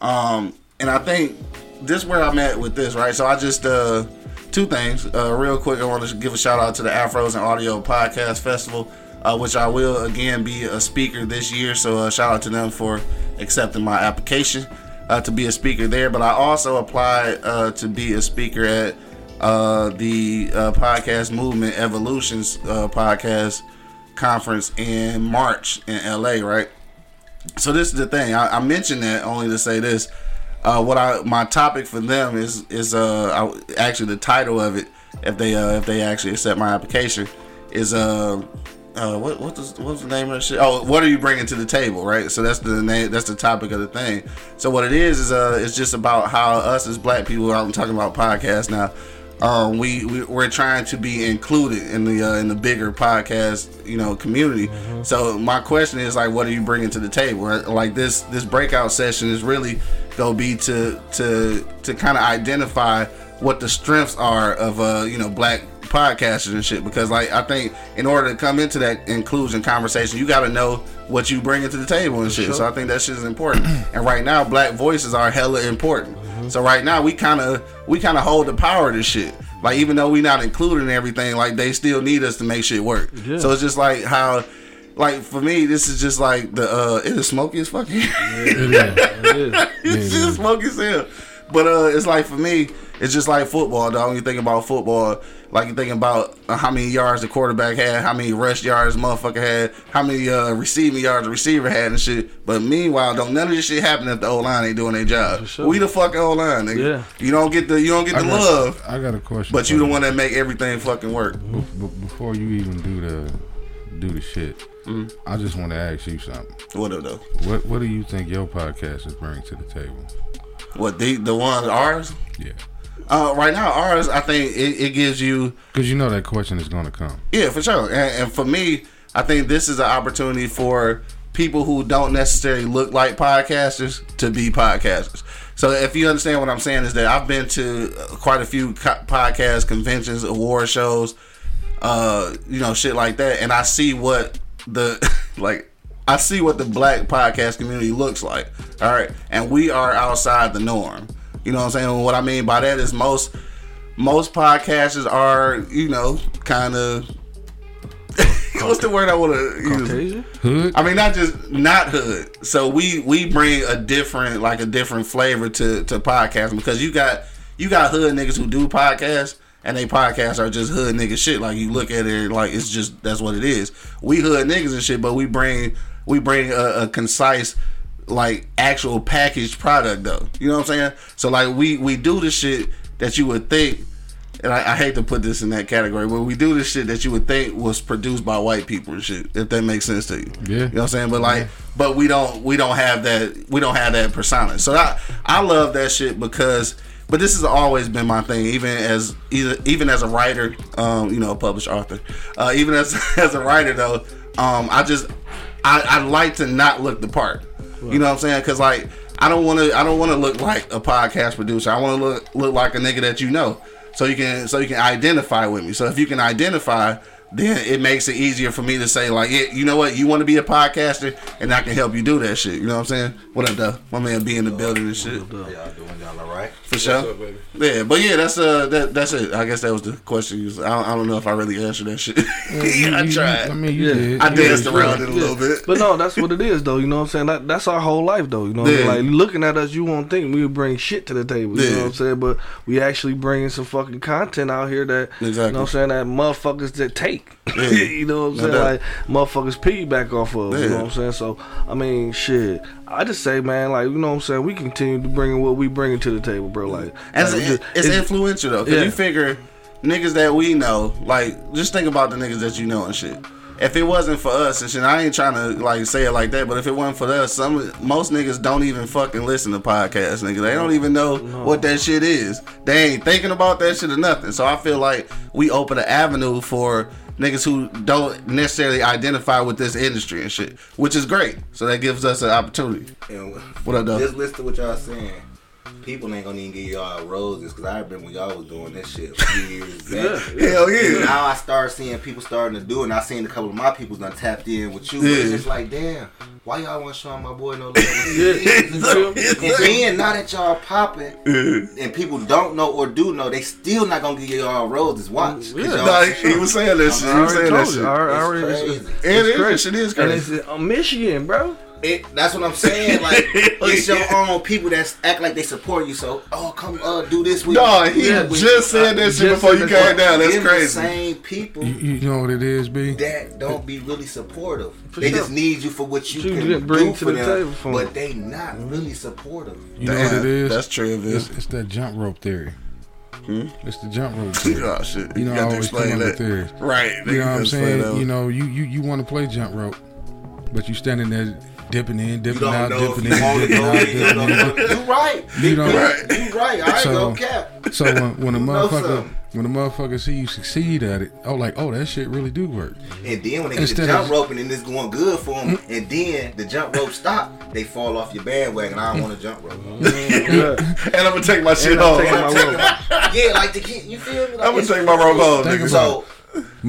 Um, and I think this where I'm at with this, right? So I just uh, two things. Uh, real quick, I want to give a shout out to the Afros and Audio Podcast Festival, uh, which I will again be a speaker this year. So uh, shout out to them for accepting my application uh, to be a speaker there. But I also applied uh, to be a speaker at uh, the uh, podcast movement evolutions uh, podcast conference in March in LA, right? So this is the thing. I, I mentioned that only to say this. Uh, what I my topic for them is is uh I, actually the title of it. If they uh if they actually accept my application, is uh uh what what was what's the name of that shit? Oh, what are you bringing to the table? Right. So that's the name. That's the topic of the thing. So what it is is uh it's just about how us as black people. I'm talking about podcasts now. Um, we, we we're trying to be included in the uh, in the bigger podcast you know community. So my question is like, what are you bringing to the table? Like this this breakout session is really gonna be to to to kind of identify what the strengths are of uh you know black podcasters and shit. Because like I think in order to come into that inclusion conversation you got to know what you bring to the table and shit. So I think that shit is important. And right now black voices are hella important. So right now we kind of we kind of hold the power of to shit. Like even though we not included in everything like they still need us to make shit work. So it's just like how like for me this is just like the uh it is smoky as fuck yeah, It is. <laughs> it's just smoky as hell. But uh, it's like for me, it's just like football, dog. When you think about football, like you thinking about uh, how many yards the quarterback had, how many rush yards the motherfucker had, how many uh, receiving yards the receiver had and shit. But meanwhile, don't none of this shit happen if the O line ain't doing their job. sure. We the fucking O line, nigga. Yeah. You don't get the you don't get the I got- love, I got a question. but for you the one that make everything fucking work. Be- be- before you even do the do the shit, Mm-hmm. I just want to ask you something. What up, though? What What do you think your podcast is bringing to the table? What the the one ours? Yeah, Uh, right now ours, I think it, it gives you because you know that question is going to come. Yeah, for sure. And, and for me, I think this is an opportunity for people who don't necessarily look like podcasters to be podcasters. So if you understand what I'm saying is that I've been to quite a few co- podcast conventions, award shows, uh, you know, shit like that, and I see what the <laughs> like. I see what the black podcast community looks like. All right. And we are outside the norm. You know what I'm saying? What I mean by that is most most podcasters are, you know, kind of <laughs> what's the word I want to use? Caucasian? Hood. I mean, not just not hood. So we we bring a different like a different flavor to to podcasting because you got you got hood niggas who do podcasts and they podcasts are just hood nigga shit. Like you look at it like it's just that's what it is. We hood niggas and shit, but we bring we bring a, a concise like actual packaged product though. You know what I'm saying? So like we we do the shit that you would think and I, I hate to put this in that category, but we do the shit that you would think was produced by white people and shit, if that makes sense to you. Yeah. You know what I'm saying? But like but we don't we don't have that we don't have that persona. So I I love that shit because but this has always been my thing, even as either even as a writer, um, you know, a published author. Uh, even as <laughs> as a writer though, um, I just I, I like to not look the part. You know what I'm saying? Because like I don't want to. I don't want to look like a podcast producer. I want to look look like a nigga that you know, so you can so you can identify with me. So if you can identify, then it makes it easier for me to say like, yeah, you know what, you want to be a podcaster, and I can help you do that shit. You know what I'm saying? What up, though? My man be in the building and shit. Y'all doing y'all all right? For sure. Yeah, but yeah, that's uh, that, that's it. I guess that was the question. I don't, I don't know if I really answered that shit. <laughs> You- I you- tried. I mean, you Yeah. did. I danced did. around it a little bit. But no, that's what it is, though. You know what I'm saying? That, that's our whole life, though. You know, what I mean? Like looking at us, you won't think we would bring shit to the table. You Yeah. know what I'm saying? But we actually bringing some fucking content out here that you know what I'm saying that motherfuckers that take. <coughs> Yeah. <laughs> you know what I'm No saying? doubt. Like motherfuckers piggyback off of. You know what I'm saying? So I mean, shit. I just say, man, like you know what I'm saying. We continue to bring what we bringing to the table, bro. Like, mm-hmm. And like, we it's, just- it's influential though, cause Yeah. you figure niggas that we know, like just think about the niggas that you know and shit. If it wasn't for us and shit, I ain't trying to like say it like that, but if it wasn't for us, some most niggas don't even fucking listen to podcasts, nigga. They don't even know what that shit is. They ain't thinking about that shit or nothing. So I feel like we open an avenue for niggas who don't necessarily identify with this industry and shit, which is great. So that gives us an opportunity. And What up, though? Just listen to what y'all saying. People ain't gonna even give y'all roses because I remember when y'all was doing this shit a <laughs> few years back. Hell yeah. Now I start seeing people starting to do it, and I seen a couple of my people done tapped in with you. Yeah. It's just like, damn, why y'all want to show my boy no love? <laughs> Yeah. and <laughs> then now that y'all popping, and people don't know or do know, they still not gonna give y'all roses. Watch. Yeah. y'all- Nah, he was saying that shit. He I was saying already that shit. you. I already- I It's already- crazy. It It's is. crazy. Shit is And it's uh, Michigan, bro. It, that's what I'm saying. Like <laughs> it's your own people that act like they support you. So, oh, come uh, do this with Dog, he Yeah, just said that shit before you came down. That's Them The crazy. same people You, you know what it is, B? that don't be really supportive. For they sure. just need you for what you You can can bring do to for the them, table for but they not really supportive. You know what it is? That's true, man. It's, it's that jump rope theory. Hmm? It's the jump rope theory. Oh shit! You know, I got to always come explain up that. with. Right. You know what I'm saying? You know, you you, you want to play jump rope, but you standing there dipping in, You dipping out, know dipping in, want to dipping out, You don't dipping in. You right. You know- Right. You right. I ain't So- gonna cap. So when, when a motherfucker when a motherfucker see you succeed at it, oh like oh that shit really do work. And then when they get the jump of- rope and then it's going good for them, mm. and then the jump rope stop, they fall off your bandwagon. I don't want to jump rope. <laughs> and I'm gonna take my shit And I'm home. taking my rope. yeah, like the kid. You feel me? Like, gonna take my rope home, nigga. So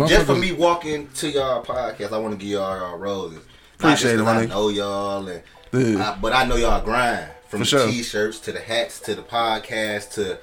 just for me walking to y'all podcast, I want to give y'all y'all roses. Appreciate it, 'cause. I know y'all, and Yeah. I- but I know y'all grind from For the sure. t-shirts to the hats to the podcast to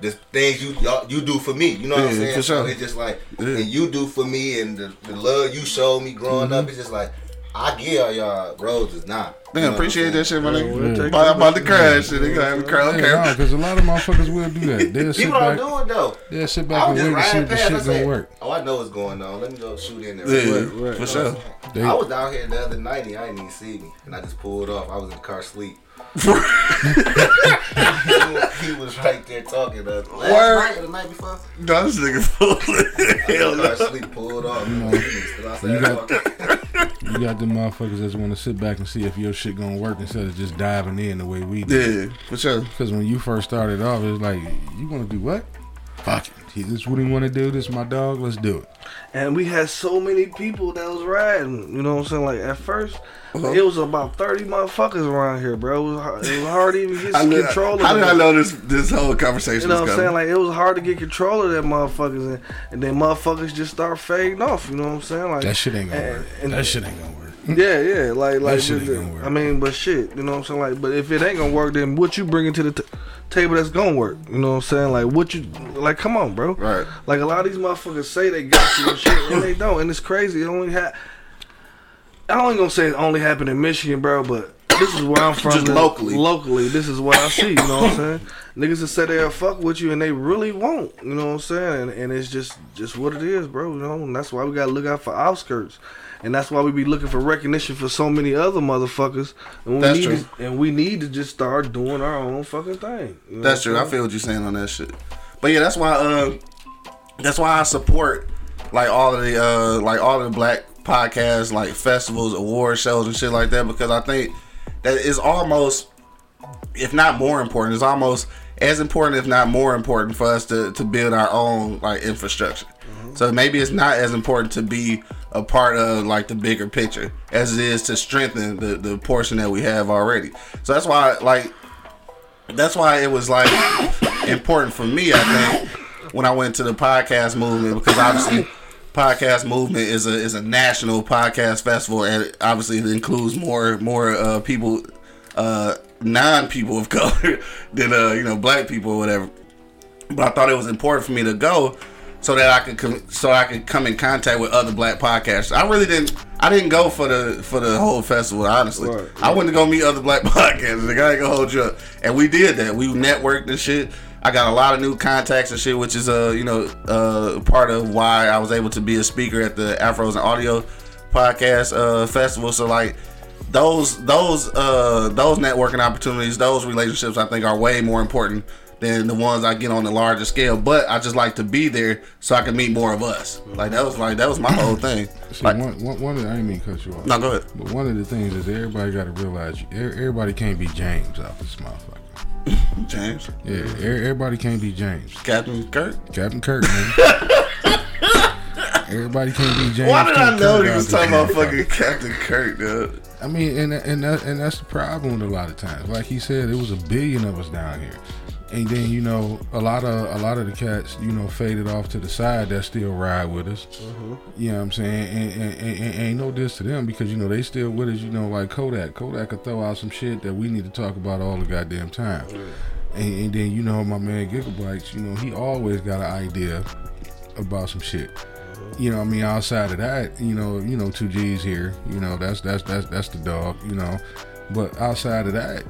the things you y'all, you do for me. You know what I'm saying? for So sure. it's just like Yeah. Mm-hmm. and you do for me, and the, the love you showed me growing up. It's just like I give y'all, y'all roses now. You know Man, what appreciate I'm that shit, my Yeah, we'll nigga. take About, that about the shit. crash shit. They got crash. Yeah, no, Okay. because a lot of motherfuckers will do that. They'll <laughs> sit People don't back, do it though. they'll sit back and just wait to see if the shit gonna work. "Oh, I know what's going on. Let me go shoot in there." Yeah, real quick." for sure. They- I was down here the other night and I didn't even see me. And I just pulled off. I was in the car asleep. <laughs> he was right there talking to us. Last Word. night or the night before? No, this nigga <laughs> full. I Hell in the car no. asleep, pulled off. know, And I said, you got- "Fuck." You got the motherfuckers that want to sit back and see if your shit gonna work instead of just diving in the way we do. Yeah, for sure. Because when you first started off, it was like, you want to do what? Fuck it. This is what he want to do. This is my dog. Let's do it. And we had so many people that was riding. You know what I'm saying? Like at 1st Uh-huh. it was about 30 motherfuckers around here, bro. It was hard, it was hard to even get <laughs> I control of how did. I know this this whole conversation You know what I'm saying? Like it was hard to get control of that motherfuckers, and, and then motherfuckers just start fading off. You know what I'm saying? Like That shit ain't gonna and- work. and- that shit ain't gonna work. Yeah, yeah, like like. shit but ain't gonna work. I mean, but shit, you know what I'm saying? Like, but if it ain't gonna work, then what you bringing to the t- table that's gonna work? You know what I'm saying? Like, what you like? Come on, bro. Right. Like a lot of these motherfuckers say they got you and shit, and they <coughs> don't, and it's crazy. It only ha I only gonna say it only happened in Michigan, bro, but this is where I'm from. Just locally. Locally, this is what I see. You know what I'm <coughs> saying? Niggas that say they'll fuck with you and they really won't. You know what I'm saying? And, and it's just just what it is, bro. You know, and that's why we gotta look out for outskirts. And that's why we be looking for recognition for so many other motherfuckers. And we That's need true. To, and we need to just start doing our own fucking thing. You know That's true. I feel what you're saying on that shit. But yeah, that's why. Uh, that's why I support like all of the uh, like all of the black podcasts, like festivals, award shows, and shit like that, because I think that is almost, if not more important, it's almost as important, if not more important, for us to to build our own like infrastructure. So maybe it's not as important to be a part of like the bigger picture as it is to strengthen the the portion that we have already. So that's why like that's why it was like important for me. I think when I went to the podcast movement because obviously podcast movement is a is a national podcast festival and obviously it includes more more uh, people uh, non people of <laughs> color than uh, you know black people or whatever. But I thought it was important for me to go so that I could com- so I could come in contact with other black podcasters. I really didn't I didn't go for the for the whole festival honestly. Right, I went to go meet other black <laughs> podcasters. The guy ain't gonna hold you up, and we did that. We networked and shit. I got a lot of new contacts and shit, which is uh you know uh part of why I was able to be a speaker at the Afros and Audio podcast uh festival. So like those those uh those networking opportunities, those relationships, I think are way more important than the ones I get on the larger scale. But I just like to be there so I can meet more of us. Like that was like that was my whole thing. <laughs> See, Like, one, one, one of the, I didn't mean to cut you off. no, go ahead. But one of the things is everybody got to realize everybody can't be James out this motherfucker. <laughs> James, Yeah, everybody can't be James. Captain Kirk. Captain Kirk, <laughs> man. everybody can't be James. Why did I know Kirk he was talking about fucking Captain Kirk, dude? I mean, and and that, and that's the problem a lot of times. Like he said, it was a billion of us down here, and then you know a lot of a lot of the cats, you know, faded off to the side that still ride with us. Mm-hmm. You know what I'm saying? And, and, and, and ain't no diss to them because you know they still with us. You know, like Kodak. Kodak could throw out some shit that we need to talk about all the goddamn time. And, and then you know my man Gigabytes. You know he always got an idea about some shit. Mm-hmm. You know, I mean, outside of that, you know, you know, two G's here. You know, that's that's that's that's the dog. You know, but outside of that,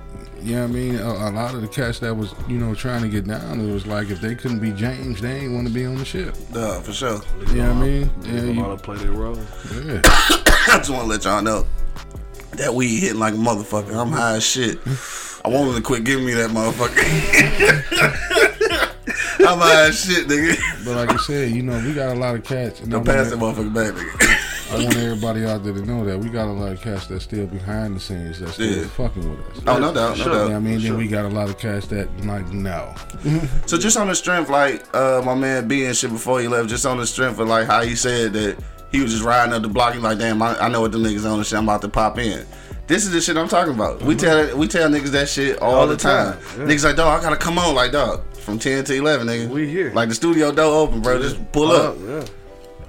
you know, what I mean, a, a lot of the cats that was, you know, trying to get down, it was like if they couldn't be James, they ain't want to be on the ship. Duh, for sure. You know what I mean? Yeah, Yeah, you, to play their role. yeah. <coughs> I just want to let y'all know that weed hitting like a motherfucker. I'm high as shit. I want him to quit giving me that motherfucker. <laughs> I'm high as shit, nigga. But like I said, you know, we got a lot of cats. And I Don't pass that motherfucker back, nigga. I want everybody out there to know that we got a lot of cats that still behind the scenes that's still Yeah. fucking with us. Oh, no doubt, no You know what. I mean, then we got a lot of cats that like no. <laughs> So just on the strength, like uh, my man B and shit before he left, just on the strength of like how he said that he was just riding up the block. He's like, damn, I, I know what the niggas on and shit. I'm about to pop in. This is the shit I'm talking about. We tell we tell niggas that shit all, All the the time. time, yeah. Niggas like, dog, I gotta come on, like dog, from ten to eleven, nigga. We here. Like the studio door open, bro. Just pull up yeah.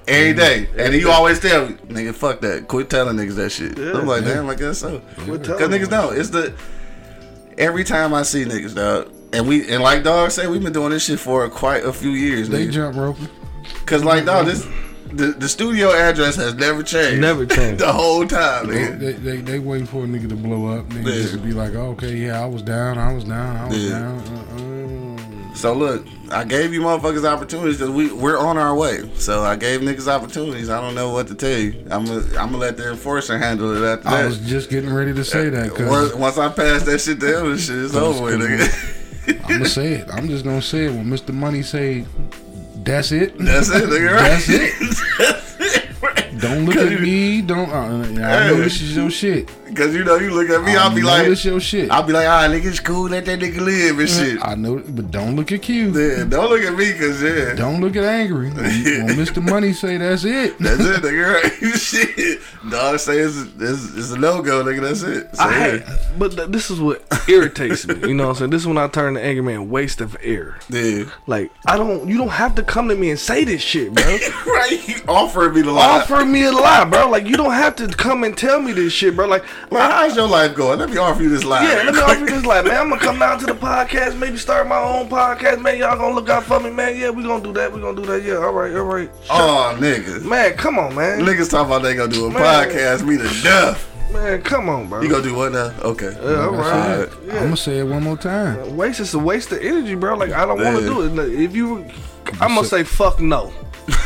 Every day. And then you always tell me, nigga, fuck that. Quit telling niggas that shit. Yeah. I'm like, damn, I guess so. Quit Cause telling niggas them. don't. It's the every time I see niggas, dog. And we and like dog say, we've been doing this shit for quite a few years, They nigga. jump roping. Cause like dog, this the, the studio address has never changed. Never changed. <laughs> the whole time, They, nigga. they, they, they waiting for a nigga to blow up. Nigga Yeah. just to be like, oh, okay, yeah, I was down, I was down, I was Yeah. down. Uh-uh. So look, I gave you motherfuckers opportunities because we we're on our way. So I gave niggas opportunities. I don't know what to tell you. I'm gonna I'm gonna let the enforcer handle it after I that. was just getting ready to say that Once, because once I pass that shit to him, shit is <laughs> over with, nigga. I'm gonna say it. I'm just gonna say it when Mr. Money say, "That's it. That's it, nigga. Right? That's it. <laughs> Don't look at me. Don't. Uh, I know this is your shit. Cause you know you look at me, I I'll be know like, this your shit. I'll be like, ah, nigga, it's cool, let that nigga live and shit. I know, but don't look at Q. Yeah, don't look at me, cause yeah, Don't look at angry. <laughs> When, when Mr. Money say that's it. <laughs> that's it, nigga. Right? <laughs> shit, dog say it's, it's, it's a no go, nigga. That's it. So, I yeah. but th- this is what irritates me. You know what I'm saying? This is when I turn to angry man, waste of air. yeah. Like I don't, you don't have to come to me and say this shit, bro. right, you offered me the lie. Offer me a lie, bro. Like you don't have to come and tell me this shit, bro. Like Man, how's your life going? Let me offer you this life. Yeah, let me offer you this like, man, I'm gonna come down to the <laughs> podcast, maybe start my own podcast, man. Y'all gonna look out for me, man. Yeah, we gonna do that. We gonna do that. Yeah, all right, all right. Oh, niggas. Man, come on, man. Niggas talking about they gonna do a Man. podcast, me to death. Man, come on, bro. You gonna do what now? Okay. Yeah, all right. I'm gonna say it one more time. Waste is a waste of energy, bro. Like I don't want to do it. If you, I'm gonna say fuck no.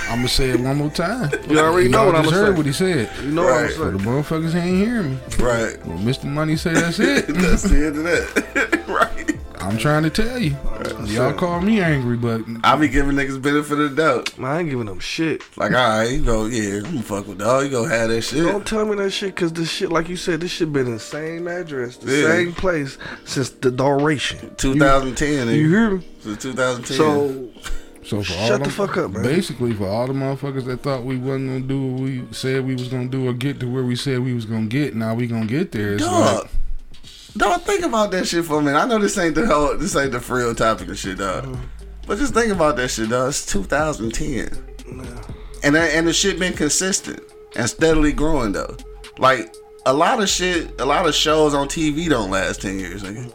I'm gonna say it one more time. <laughs> You already know Y'all what I'm saying. gonna heard say. what he said. You know Right. What I'm saying. The motherfuckers ain't hearing me. Right. When Mr. Money say that's <laughs> it, That's the end of that. <laughs> right. I'm trying to tell you. Y'all call me angry, but I be giving niggas benefit of the doubt. Man, I ain't giving them shit. Like, all right, you go, yeah, I'm gonna fuck with dog. You gonna have that shit. Don't tell me that shit, cause this shit, like you said, this shit been the same address, the Yeah. same place since the duration. 2010, You, you hear me? Since 2010. So So for all Shut them, the fuck up, man. Basically, for all the motherfuckers that thought we wasn't gonna do what we said we was gonna do or get to where we said we was gonna get, now we gonna get there. It's Dog. like, Dog, think about that shit for a minute. I know this ain't the whole, this ain't the for real topic and shit, dog. Mm-hmm. But just think about that shit, dog. It's 2010, and that, and the shit been consistent and steadily growing though. Like a lot of shit, a lot of shows on TV don't last 10 years, nigga.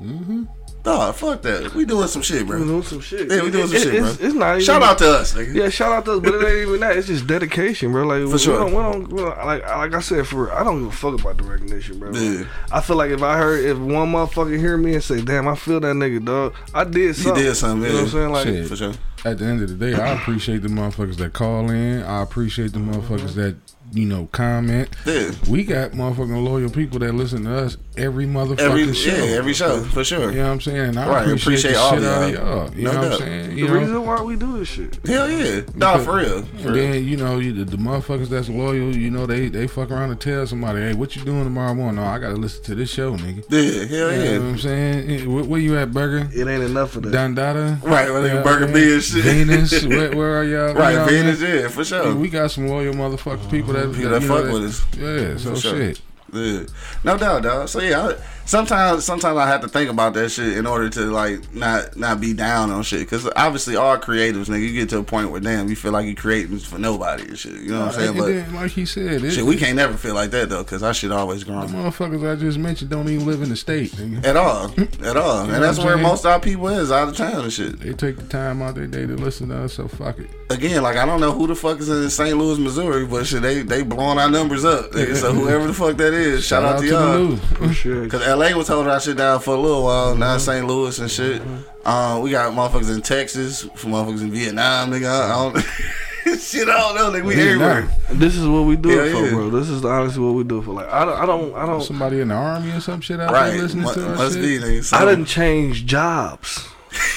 Mm-hmm. Dog, fuck that. We doing some shit, bro. We doing some shit. Yeah, we doing some It- shit, it's, bro. It's not even, Shout out to us, nigga. Yeah, shout out to us, but it ain't even that. It's just dedication, bro. Like we, sure. don't, we, don't, we don't like like I said, for I don't give a fuck about the recognition, bro. Yeah. I feel like if I heard if one motherfucker hear me and say, "Damn, I feel that nigga, dog," I did You something. did something, You know what I'm saying? Like, Shit. For sure. At the end of the day, I appreciate the motherfuckers that call in. I appreciate the motherfuckers that you know comment. Yeah. We got motherfucking loyal people that listen to us every motherfucking Every, show. yeah, every show, for sure. You know what I'm saying? And I Right, appreciate, appreciate the all shit out of y'all. y'all. You No know what I'm doubt. saying? the know? reason why we do this shit. Hell yeah. Nah, for real. For And real. then you know you, the, the motherfuckers that's loyal, you know they they fuck around and tell somebody, hey, what you doing tomorrow morning? No, I gotta listen to this show, nigga. Yeah, hell You know yeah. what I'm saying? Eh, Where, where you at, Burger? It ain't enough of that. Dondada? Right, well, Yeah, Burger yeah. B and shit. Venus? <laughs> where, where are y'all? Right, You know what I mean? Venus, yeah, for sure. Yeah, we got some loyal motherfuckers, people that, People that know, fuck with us. Yeah, so For sure. shit. Yeah. No doubt, dog. So yeah, I, sometimes sometimes I have to think about that shit in order to like not not be down on shit. Cause obviously all creatives, nigga, you get to a point where damn, you feel like you're creating for nobody and shit. You know what I'm saying? But then, like he said, it, shit, we can't never feel like that though, cause our shit always the motherfuckers I just mentioned don't even live in the state. Nigga. At all, at all, know and that's where most of our people is out of town and shit. They take the time out their day to listen to us, so fuck it. Again, like I don't know who the fuck is in St. Louis, Missouri, but shit, they they blowing our numbers up. Nigga. So <laughs> whoever the fuck that is, shout, out, to y'all. the news. For sure. <laughs> Cause LA was holding our shit down for a little while, now St. Louis and shit. Um, we got motherfuckers in Texas, motherfuckers in Vietnam, nigga. I don't, <laughs> shit, I don't know, nigga. We Vietnam. everywhere. This is what we do it for, yeah. bro. This is honestly what we do for. Like, I don't, I don't, I don't. Somebody in the army or some shit out Right, there listening must, to our must be, nigga. So, I didn't change jobs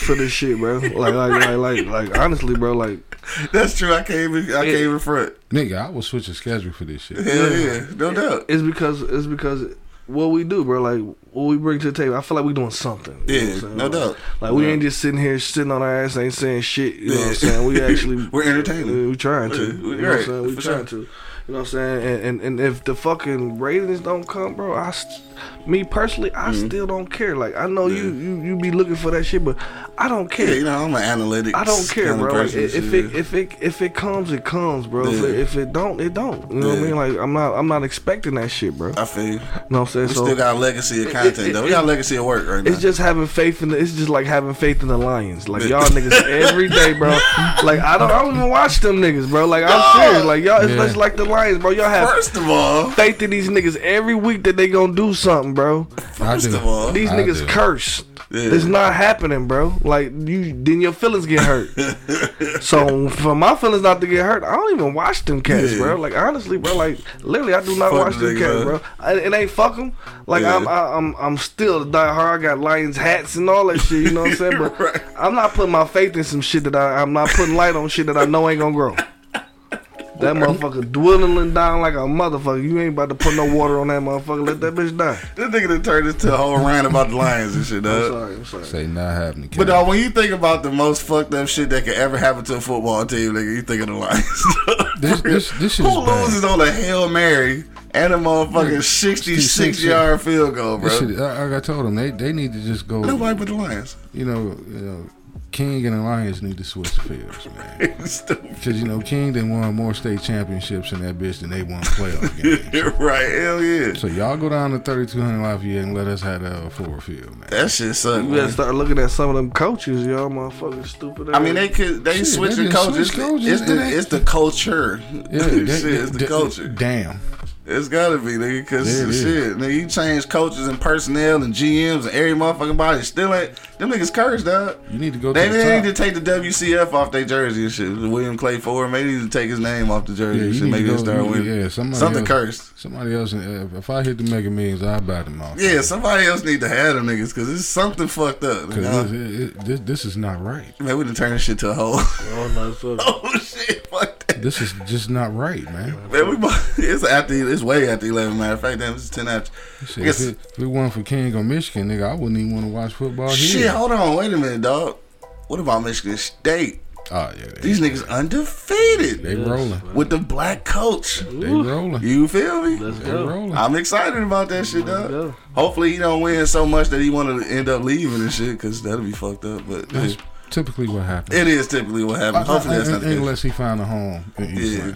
for this shit, bro. <laughs> Like, like, like, like, like, honestly, bro. Like, That's true. I can't even, I can't even front. Nigga, I was switching a schedule for this shit. Hell yeah, no doubt. it's because it's because what we do, bro. Like, what we bring to the table. I feel like we doing something. Yeah, no doubt. Like, we Yeah. ain't just sitting here sitting on our ass, ain't saying shit. You know what I'm saying? We <laughs> actually We're entertaining. We trying to. Yeah, You know what right, I'm saying? We for trying sure. to. You know what I'm saying? And, and and if the fucking ratings don't come, bro, I, st- me personally, I Mm-hmm. still don't care. Like I know you, you you be looking for that shit, but I don't care. Yeah, you know, I'm an analytic. I don't care, kind of bro. Like, person, if it if it if it comes, it comes, bro. If, it, if it don't, it don't. You know what I mean? Like I'm not I'm not expecting that shit, bro. I feel you. you know what I'm saying? We so still got a legacy of content, it- though. We got a legacy of work right now. it's just having faith in the. It's just like having faith in the Lions. Like y'all niggas every day, bro. <laughs> Like I don't, I don't even watch them niggas, bro. Like I'm serious. Like y'all, it's Yeah. just like the Lions, bro. Y'all have First of all, faith in these niggas every week that they gonna do something, bro. First of all, These I niggas do. curse. Yeah. It's not happening, bro. Like you, then your feelings get hurt. <laughs> so for my feelings not to get hurt, I don't even watch them cats, Yeah. bro. Like honestly, bro. Like literally, I do not Fuck watch them niggas, cats, bro. I, it ain't fuck them. Like Yeah. I'm, I, I'm, I'm still die hard. I got Lions hats and all that shit. You know what I'm saying? <laughs> But Right. I'm not putting my faith in some shit that I, I'm not putting light on shit that I know ain't gonna grow. That motherfucker dwindling down like a motherfucker. You ain't about to put no water on that motherfucker. Let that bitch die. this nigga done turned into a whole rant about the Lions and shit, I'm sorry. I'm sorry. Say not happening. But dog, when you think about the most fucked up shit that could ever happen to a football team, nigga, you think of the Lions. <laughs> This- this- this shit Who is bad. on a Hail Mary and a motherfucking 66 66 yard field goal, bro? Shit, I, like I told them, they they need to just go. Nobody but the Lions. You know, you know, King and Alliance need to switch fields, man. <laughs> Because you know, King done won more state championships in that bitch than they won playoff <laughs> games. right, hell yeah. So y'all go down to 3200 Lafayette and let us have that uh, Ford Field, man. That shit suck, You gotta man. start looking at some of them coaches, y'all motherfucking stupid. I mean, they could they Shit, switching they coaches. switch coaches, It's and the <laughs> they- it's the culture. Yeah, shit, it's the they- culture. Damn. It's gotta be, nigga, cause Yeah, it is. shit, nigga, you change coaches and personnel and GMs and every motherfucking body. Still ain't them niggas cursed, dog. You need to go They, to the they top. need to take the WCF off their jersey and shit. William Clay Ford, maybe need to take his name off the jersey Yeah, and you shit. need Maybe to they go- start you- winning. yeah, somebody Something else- cursed. Somebody else, uh, if I hit the Mega Millions, I'll buy them off. Yeah, somebody else need to have them niggas because it's something fucked up. Because nigga. it, it, this, this is not right. Man, we done turned this shit to a whole. Oh, no, fuck. oh shit, fuck that. This is just not right, man. <laughs> Man, we bu- it's after it's way after eleven. Matter of fact, damn, it's ten after. Shit, Yes. if, it, if it wasn't for King or Michigan, nigga, I wouldn't even want to watch football here. Shit, hold on, wait a minute, dog. What about Michigan State? Oh yeah, they, These niggas undefeated they rolling. with the black coach. They rolling. You feel me? Let's They go. rolling. I'm excited about that shit, dog. go. Hopefully he don't win so much that he want to end up leaving and shit, because that'll be fucked up. But That's typically what happens. it is typically what happens. Hopefully that's not the case. unless he find a home Yeah.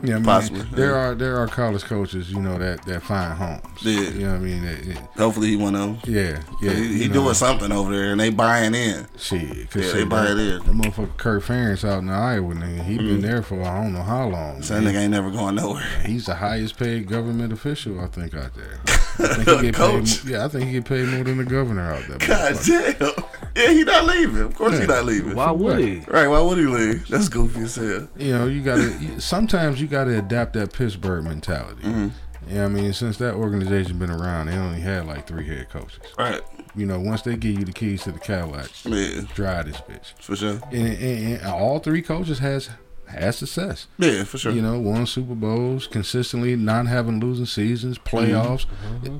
Yeah, I mean, Possibly, there yeah. are there are college coaches, you know, that that find homes. Yeah. you know what I mean. That- that- Hopefully he one of them. yeah, yeah. he he know, doing something over there, and they buying in. Shit, cause Yeah, they buy that, it in. That motherfucker Kirk Ferentz out in Iowa, nigga, he been mm-hmm. there for I don't know how long. That nigga ain't never going nowhere. <laughs> He's the highest paid government official, I think, out there. I think he <laughs> get Coach. paid. Yeah, I think he get paid more than the governor out there. God damn. Yeah, he not leaving. Of course he not leaving. Why would he? Right? Why would he leave? That's goofy as hell. You know, you gotta. Sometimes you gotta adapt that Pittsburgh mentality. Mm-hmm. Yeah, I mean, since that organization been around, they only had like three head coaches. Right? You know, once they give you the keys to the Cadillac, Yeah, drive this bitch. for sure. And, and, and all three coaches has has success. Yeah, for sure. You know, won Super Bowls consistently, not having losing seasons, Mm-hmm. playoffs.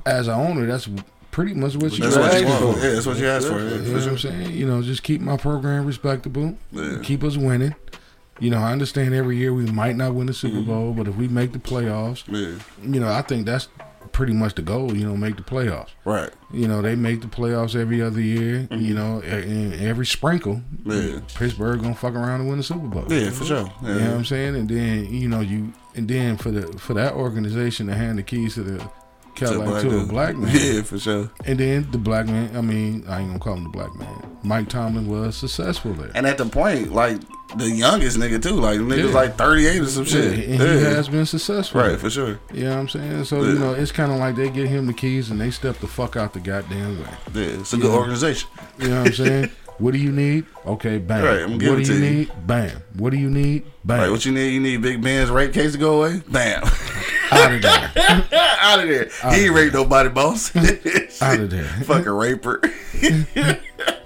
As an owner, that's pretty much what you that's what you ask for. Yeah, that's what you asked for. Yeah, You know what. I'm saying? You know, just keep my program respectable. Yeah. Keep us winning. You know, I understand every year we might not win the Super Mm-hmm. Bowl, but if we make the playoffs, Yeah, you know, I think that's pretty much the goal. You know, make the playoffs. right. You know, they make the playoffs every other year. You know, and every sprinkle, Mm-hmm. Yeah. Pittsburgh gonna fuck around and win the Super Bowl. Yeah, for sure. Yeah. You know what I'm saying? And then you know you, and then for the for that organization to hand the keys to the Cadillac to a black man, Yeah, for sure. and then the black man. I mean, I ain't gonna call him the black man. Mike Tomlin was successful there. And at the point, like the youngest nigga too, like niggas Yeah. like 38 or some Yeah, shit. and he Yeah. has been successful. Right, for sure. You know what I'm saying? So Yeah. you know, it's kind of like they get him the keys and they step the fuck out the goddamn way. Yeah, it's a good Yeah. organization. You know what I'm saying? <laughs> what do you need? Okay, bam. Right, I'm what do you you. need? Bam. What do you need? Bam. Right, what you need? You need Big Ben's rape case to go away? Bam. <laughs> out of there. <laughs> Out of there. He ain't rape nobody, boss. <laughs> Out of there. Fucking raper.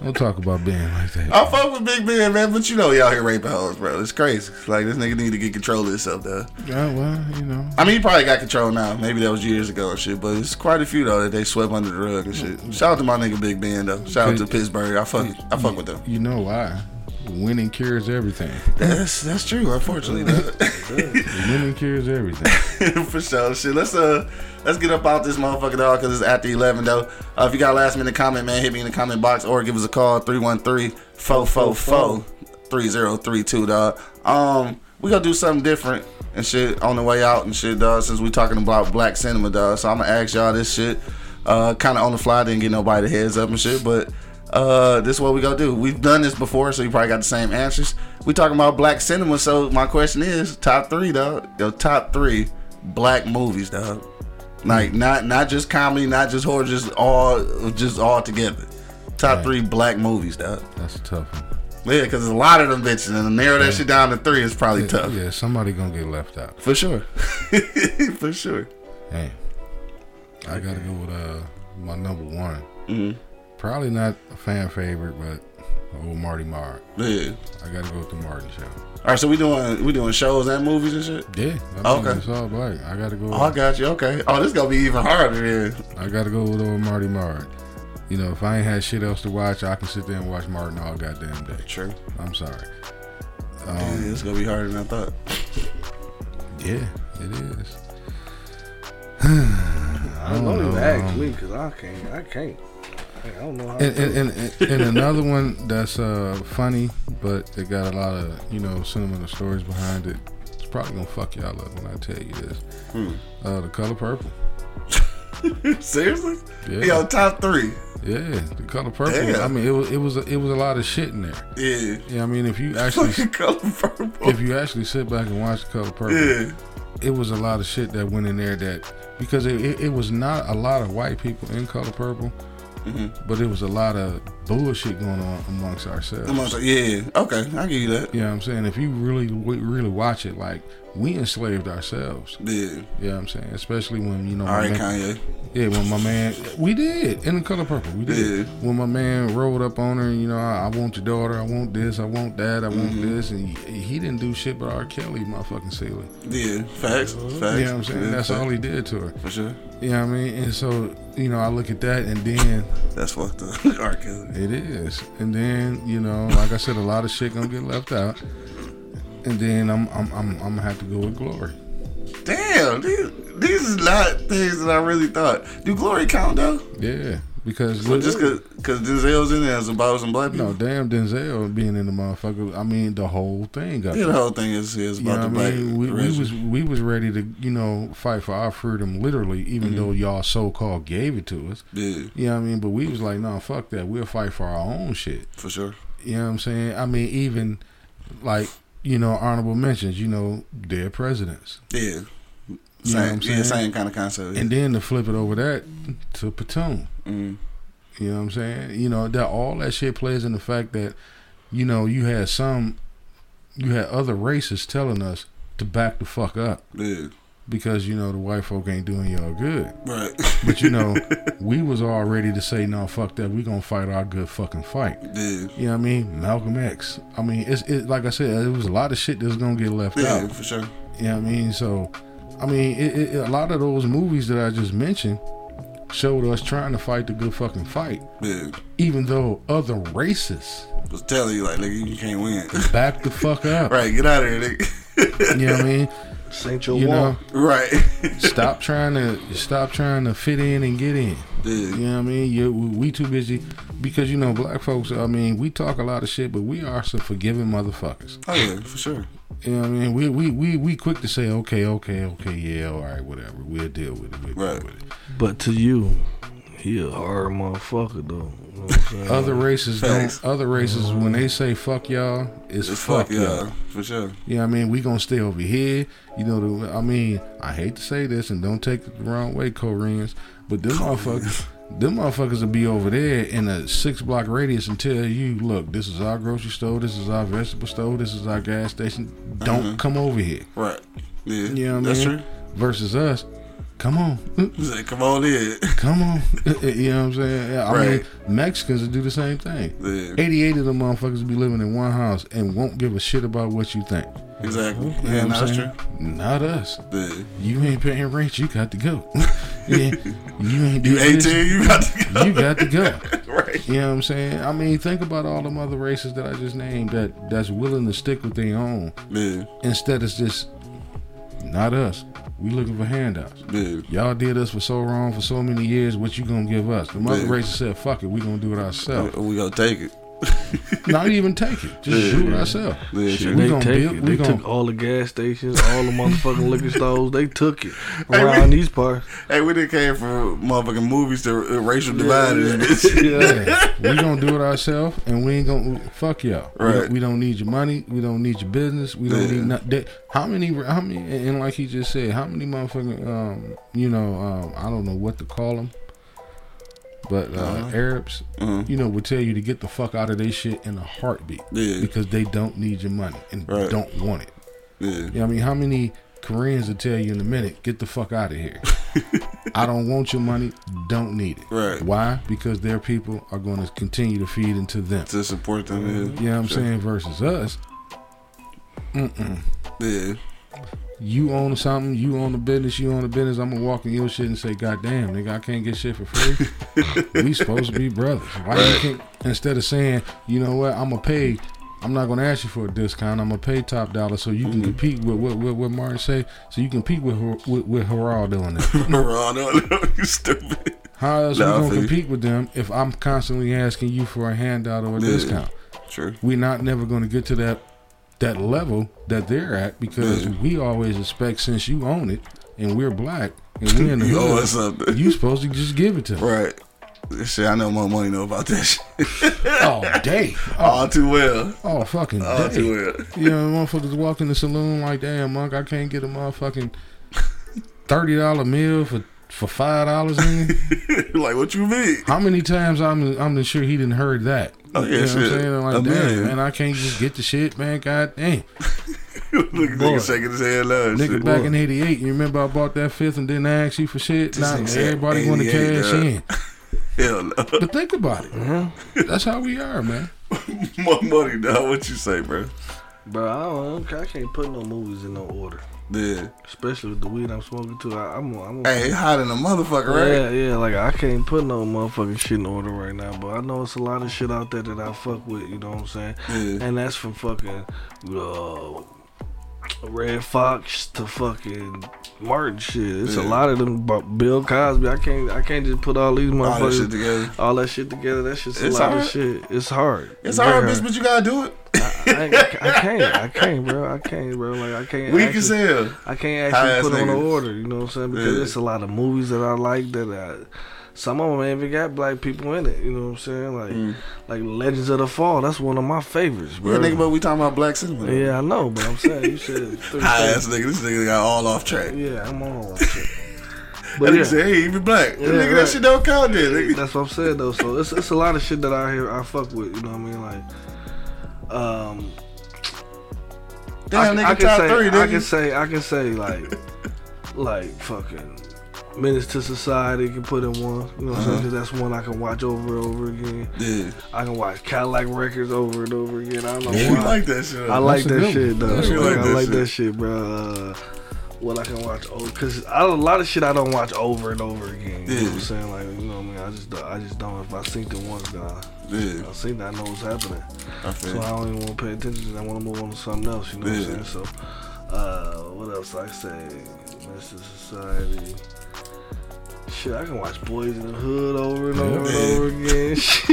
Don't talk about being like that. I fuck with Big Ben, man, but you know he out here raping hoes, bro. It's crazy. Like this nigga need to get control of himself, though. Yeah, well, you know. I mean, he probably got control now. Maybe that was years ago or shit, but it's quite a few though that they swept under the rug and shit. Shout out to my nigga Big Ben though. Shout out to Pittsburgh. I fuck, I fuck with them. You know why? Winning cures everything. That's that's true. Unfortunately. <laughs> Winning cures everything. <laughs> for sure. Shit, let's uh, let's get up out this motherfucker dog because it's after eleven though. Uh, if you got a last minute comment, man, hit me in the comment box or give us a call 313-444-3032, dog. Um, we gonna do something different and shit on the way out and shit, dog. Since we talking about black cinema, dog. So I'm gonna ask y'all this shit, uh, kind of on the fly. Didn't get nobody heads up and shit, but. Uh, this is what we gonna do. We've done this before, so you probably got the same answers. We talking about black cinema, so my question is top three, dog. Your top three black movies, dog. Like not not just comedy, not just horror, just all just all together. Top Right. three black movies, dog. That's a tough one. Yeah, because there's a lot of them bitches, and to narrow that shit down to three is probably Yeah, tough. yeah, somebody gonna get left out. For sure. <laughs> For sure. Hey, I gotta go with uh my number one. Mhm. Probably not a fan favorite, but old Marty Marr. Yeah. I gotta go with the Martin Show. All right, so we doing we doing shows and movies and shit. Yeah, I think Okay. it's all black. I gotta go. With, Oh, I got you. Okay. Oh, this gonna be even harder. Then. I gotta go with old Marty Marr. You know, if I ain't had shit else to watch, I can sit there and watch Martin all goddamn day. True. I'm sorry. Yeah, Um, it's gonna be harder than I thought. <laughs> yeah, it is. I don't, don't even know, ask um, me because I can't. I can't. I don't know. And, and, and, and, and another one that's uh, funny, but it got a lot of you know sentimental stories behind it. It's probably gonna fuck y'all up when I tell you this. Hmm. Uh, the color purple. <laughs> Seriously? Yeah, Yo, top three. yeah, the color purple. Damn. I mean, it was it was a, it was a lot of shit in there. Yeah. Yeah, I mean, if you <laughs> actually color purple. if you actually sit back and watch the color purple, yeah. it was a lot of shit that went in there that because it, it, it was not a lot of white people in color purple, Mm-hmm. but it was a lot of bullshit going on amongst ourselves. I'm yeah. Okay, I give you that. You know I'm saying? If you really really watch it, like we enslaved ourselves. Yeah. You know what I'm saying? Especially when you know, All my right, man, Kanye. yeah, when my man, we did in the color purple, we did. Yeah. When my man rolled up on her, and you know, I, I want your daughter, I want this, I want that, I want Mm-hmm. this, and he, he didn't do shit but R. Kelly, motherfucking ceiling. Yeah. Facts. Facts. You know what I'm saying? Yeah, That's facts. all he did to her. For sure. You know I mean? And so, you know, I look at that and then That's fucked up. <laughs> R. Kelly. It is. And then, you know, like I said, a lot of shit gonna get left out. And then I'm I'm I'm, I'm gonna have to go with glory. Damn, these, these is not things that I really thought. Do glory count though? Yeah. Because So just cause, cause Denzel's in there as about some black people. no, damn Denzel being in the motherfucker. I mean, the whole thing got Yeah, the whole thing is, is You about know the I black mean? We, we was we was ready to you know fight for our freedom literally, even Mm-hmm. though y'all so called gave it to us. yeah, You know what I mean? But we was like, no, fuck that. We'll fight for our own shit. for sure. You know what I'm saying? I mean, even like you know honorable mentions. You know, dead presidents. Yeah. You know what Same, I'm yeah, saying? same kind of concept. And then to flip it over that to Platoon. mm, You know what I'm saying? You know that all that shit plays in the fact that you know you had some, you had other races telling us to back the fuck up yeah, because you know the white folk ain't doing y'all good. right. But you know, <laughs> we was all ready to say no, fuck that. We gonna fight our good fucking fight. yeah, You know what I mean? Malcolm X. I mean, it's it like I said, it was a lot of shit that's gonna get left yeah, out. for sure. You know what I mean? So, I mean, it, it, a lot of those movies that I just mentioned showed us trying to fight the good fucking fight, Yeah, even though other races was telling you like, nigga, you can't win. <laughs> back the fuck up. right, get out of here, nigga. You know what I mean? Saint your You know, right. <laughs> stop trying to stop trying to fit in and get in. yeah, You know what I mean? You, we too busy because you know black folks. I mean, we talk a lot of shit, but we are some forgiving motherfuckers. oh yeah, for sure. You know what I mean? We we we we quick to say okay, okay, okay, yeah, all right, whatever. We'll deal with it. We'll Right. deal with it. But to you, he a hard motherfucker though. You know what I'm? Other races Facts. don't. Other races mm-hmm. when they say fuck y'all, it's, It's fuck, fuck y'all. yeah, for sure. You know what I mean? We gonna stay over here. You know, the, I mean, I hate to say this and don't take it the wrong way, Koreans, but them <laughs> motherfuckers, them motherfuckers will be over there in a six block radius and tell you, look, this is our grocery store, this is our vegetable store, this is our gas station. Don't mm-hmm. come over here. Right. Yeah, You know what that's I mean? true. Versus us, come on, <laughs> like, come on in. <laughs> come on. <laughs> you know what I'm saying? I Right. mean, Mexicans will do the same thing. Yeah, 88 of them motherfuckers be living in one house and won't give a shit about what you think. exactly. You know Yeah, what I'm that's saying? true. Not us. Yeah. You ain't paying rent, you got to go. Yeah, you ain't You doing this, 18, you got to go. you got to go. <laughs> right. You know what I'm saying? I mean, think about all them other races that I just named that that's willing to stick with their own Yeah, instead of just not us. We looking for handouts. yeah, Y'all did us for so wrong for so many years. What you gonna give us? The mother races said, "Fuck it, we gonna do it ourselves." we gonna take it. Not even take it, just Yeah. do it ourselves. Yeah, Shit, sure. we they gonna take build- it. They gonna- took all the gas stations, all the motherfucking liquor <laughs> stores. They took it around these parts. Hey, we done came from motherfucking movies to racial divide in this bitch. <laughs> Yeah, <laughs> we gonna do it ourselves, and we ain't gonna fuck y'all. We, don't, we don't need your money. We don't need your business. We don't Yeah. need nothing. How many? How many? And like he just said, how many motherfucking um, you know, um, I don't know what to call them, but uh, Uh-huh. Arabs, Uh-huh. you know, would tell you to get the fuck out of their shit in a heartbeat Yeah, because they don't need your money and Right. don't want it. yeah, You know I mean? How many Koreans will tell you in a minute, get the fuck out of here. <laughs> I don't want your money, don't need it. Right. Why? Because their people are going to continue to feed into them. to support them. Yeah, You know what I'm Sure. saying? Versus us, mm-mm. yeah, You own something, you own a business, you own a business. I'm gonna walk in your shit and say, God damn, nigga, I can't get shit for free. we supposed to be brothers. Why you can't instead of saying, you know what, I'm gonna pay I'm not gonna ask you for a discount. I'm gonna pay top dollar so you can mm-hmm. compete with what what, what Martin say. So you compete with Her- with, with Geraldo that. Ron, no, <laughs> you stupid. How else Nah, we gonna compete with them if I'm constantly asking you for a handout or a Yeah. discount? True. We're not never gonna get to that that level that they're at because Yeah. we always expect since you own it and we're black and we're in the <laughs> You hood, something. you supposed to just give it to them. Right. Shit, I know more money know about that shit. <laughs> Oh day. <laughs> All Oh, too well. oh fucking All day. too well. You know, motherfuckers walk in the saloon like, damn, monk, I can't get a motherfucking thirty dollar meal for for five dollars. like, what you mean? How many times I'm I'm sure he didn't heard that. Oh, yeah, you know shit. what I'm saying? I'm A like, damn, million. man, I can't just get the shit, man. God damn. <laughs> Look at Boy. nigga shaking his head loud. Nigga, shit. back in '88, you remember I bought that fifth and didn't ask you for shit. This Now nigga said everybody want to 88, cash dog. in. <laughs> Hell no. But think about it. Uh-huh. That's how we are, man. <laughs> more money, dog. What you say, bro? Bro, I don't. I can't put no movies in no order. Yeah. especially with the weed I'm smoking too. I, I'm, I'm, Hey, it hot in a motherfucker, right? Yeah, yeah, like I can't put no motherfucking shit in order right now, but I know it's a lot of shit out there that I fuck with, you know what I'm saying? Yeah. And that's from fucking uh, Redd Foxx to fucking Martin shit. It's a lot of them. But Bill Cosby, I can't, I can't just put all these All that motherfuckers, shit together. all that shit together. That's just a lot hard. of shit. It's hard. It's hard, bitch, but you gotta do it. I, ain't- I can't, I can't, bro. I can't, bro. Like I can't. Weak as actually- hell. I can't actually put on the order, you know what I'm saying? Because Yeah. there's a lot of movies that I like that I, some of them even got black people in it, you know what I'm saying? Like Mm. like Legends of the Fall, that's one of my favorites, bro. Yeah, nigga, but we talking about black cinema. yeah, I know, but I'm saying you said <laughs> three High ass nigga. This nigga got all off track. Yeah, I'm all <laughs> that shit. That But nigga yeah, said, hey, even black. Yeah, nigga, that right. shit don't count then, nigga. that's what I'm saying though. So it's it's a lot of shit that I hear I fuck with, you know what I mean? Like, um, Damn, I, nigga, I can top say, three, I can nigga. say, I can say, like, <laughs> like fucking Menace to Society can put in one. You know what I'm saying? 'Cause that's one I can watch over and over again. Yeah. I can watch Cadillac Records over and over again. I don't know You why. like that shit. I like That's a that shit one. though. That's a good Like. I like That that shit, bro. Uh, what I can watch over because a lot of shit I don't watch over and over again. You know what I'm saying? Like you know what I mean? I just don't- I just don't. If I seen it once, then I, Yeah, I seen that I know what's happening. I So. I don't even want to pay attention. I want to move on to something else. You know what I'm saying? So, uh, what else I say? Mr. Society. Shit, I can watch Boyz n the Hood over and over and over again. <laughs> Shit,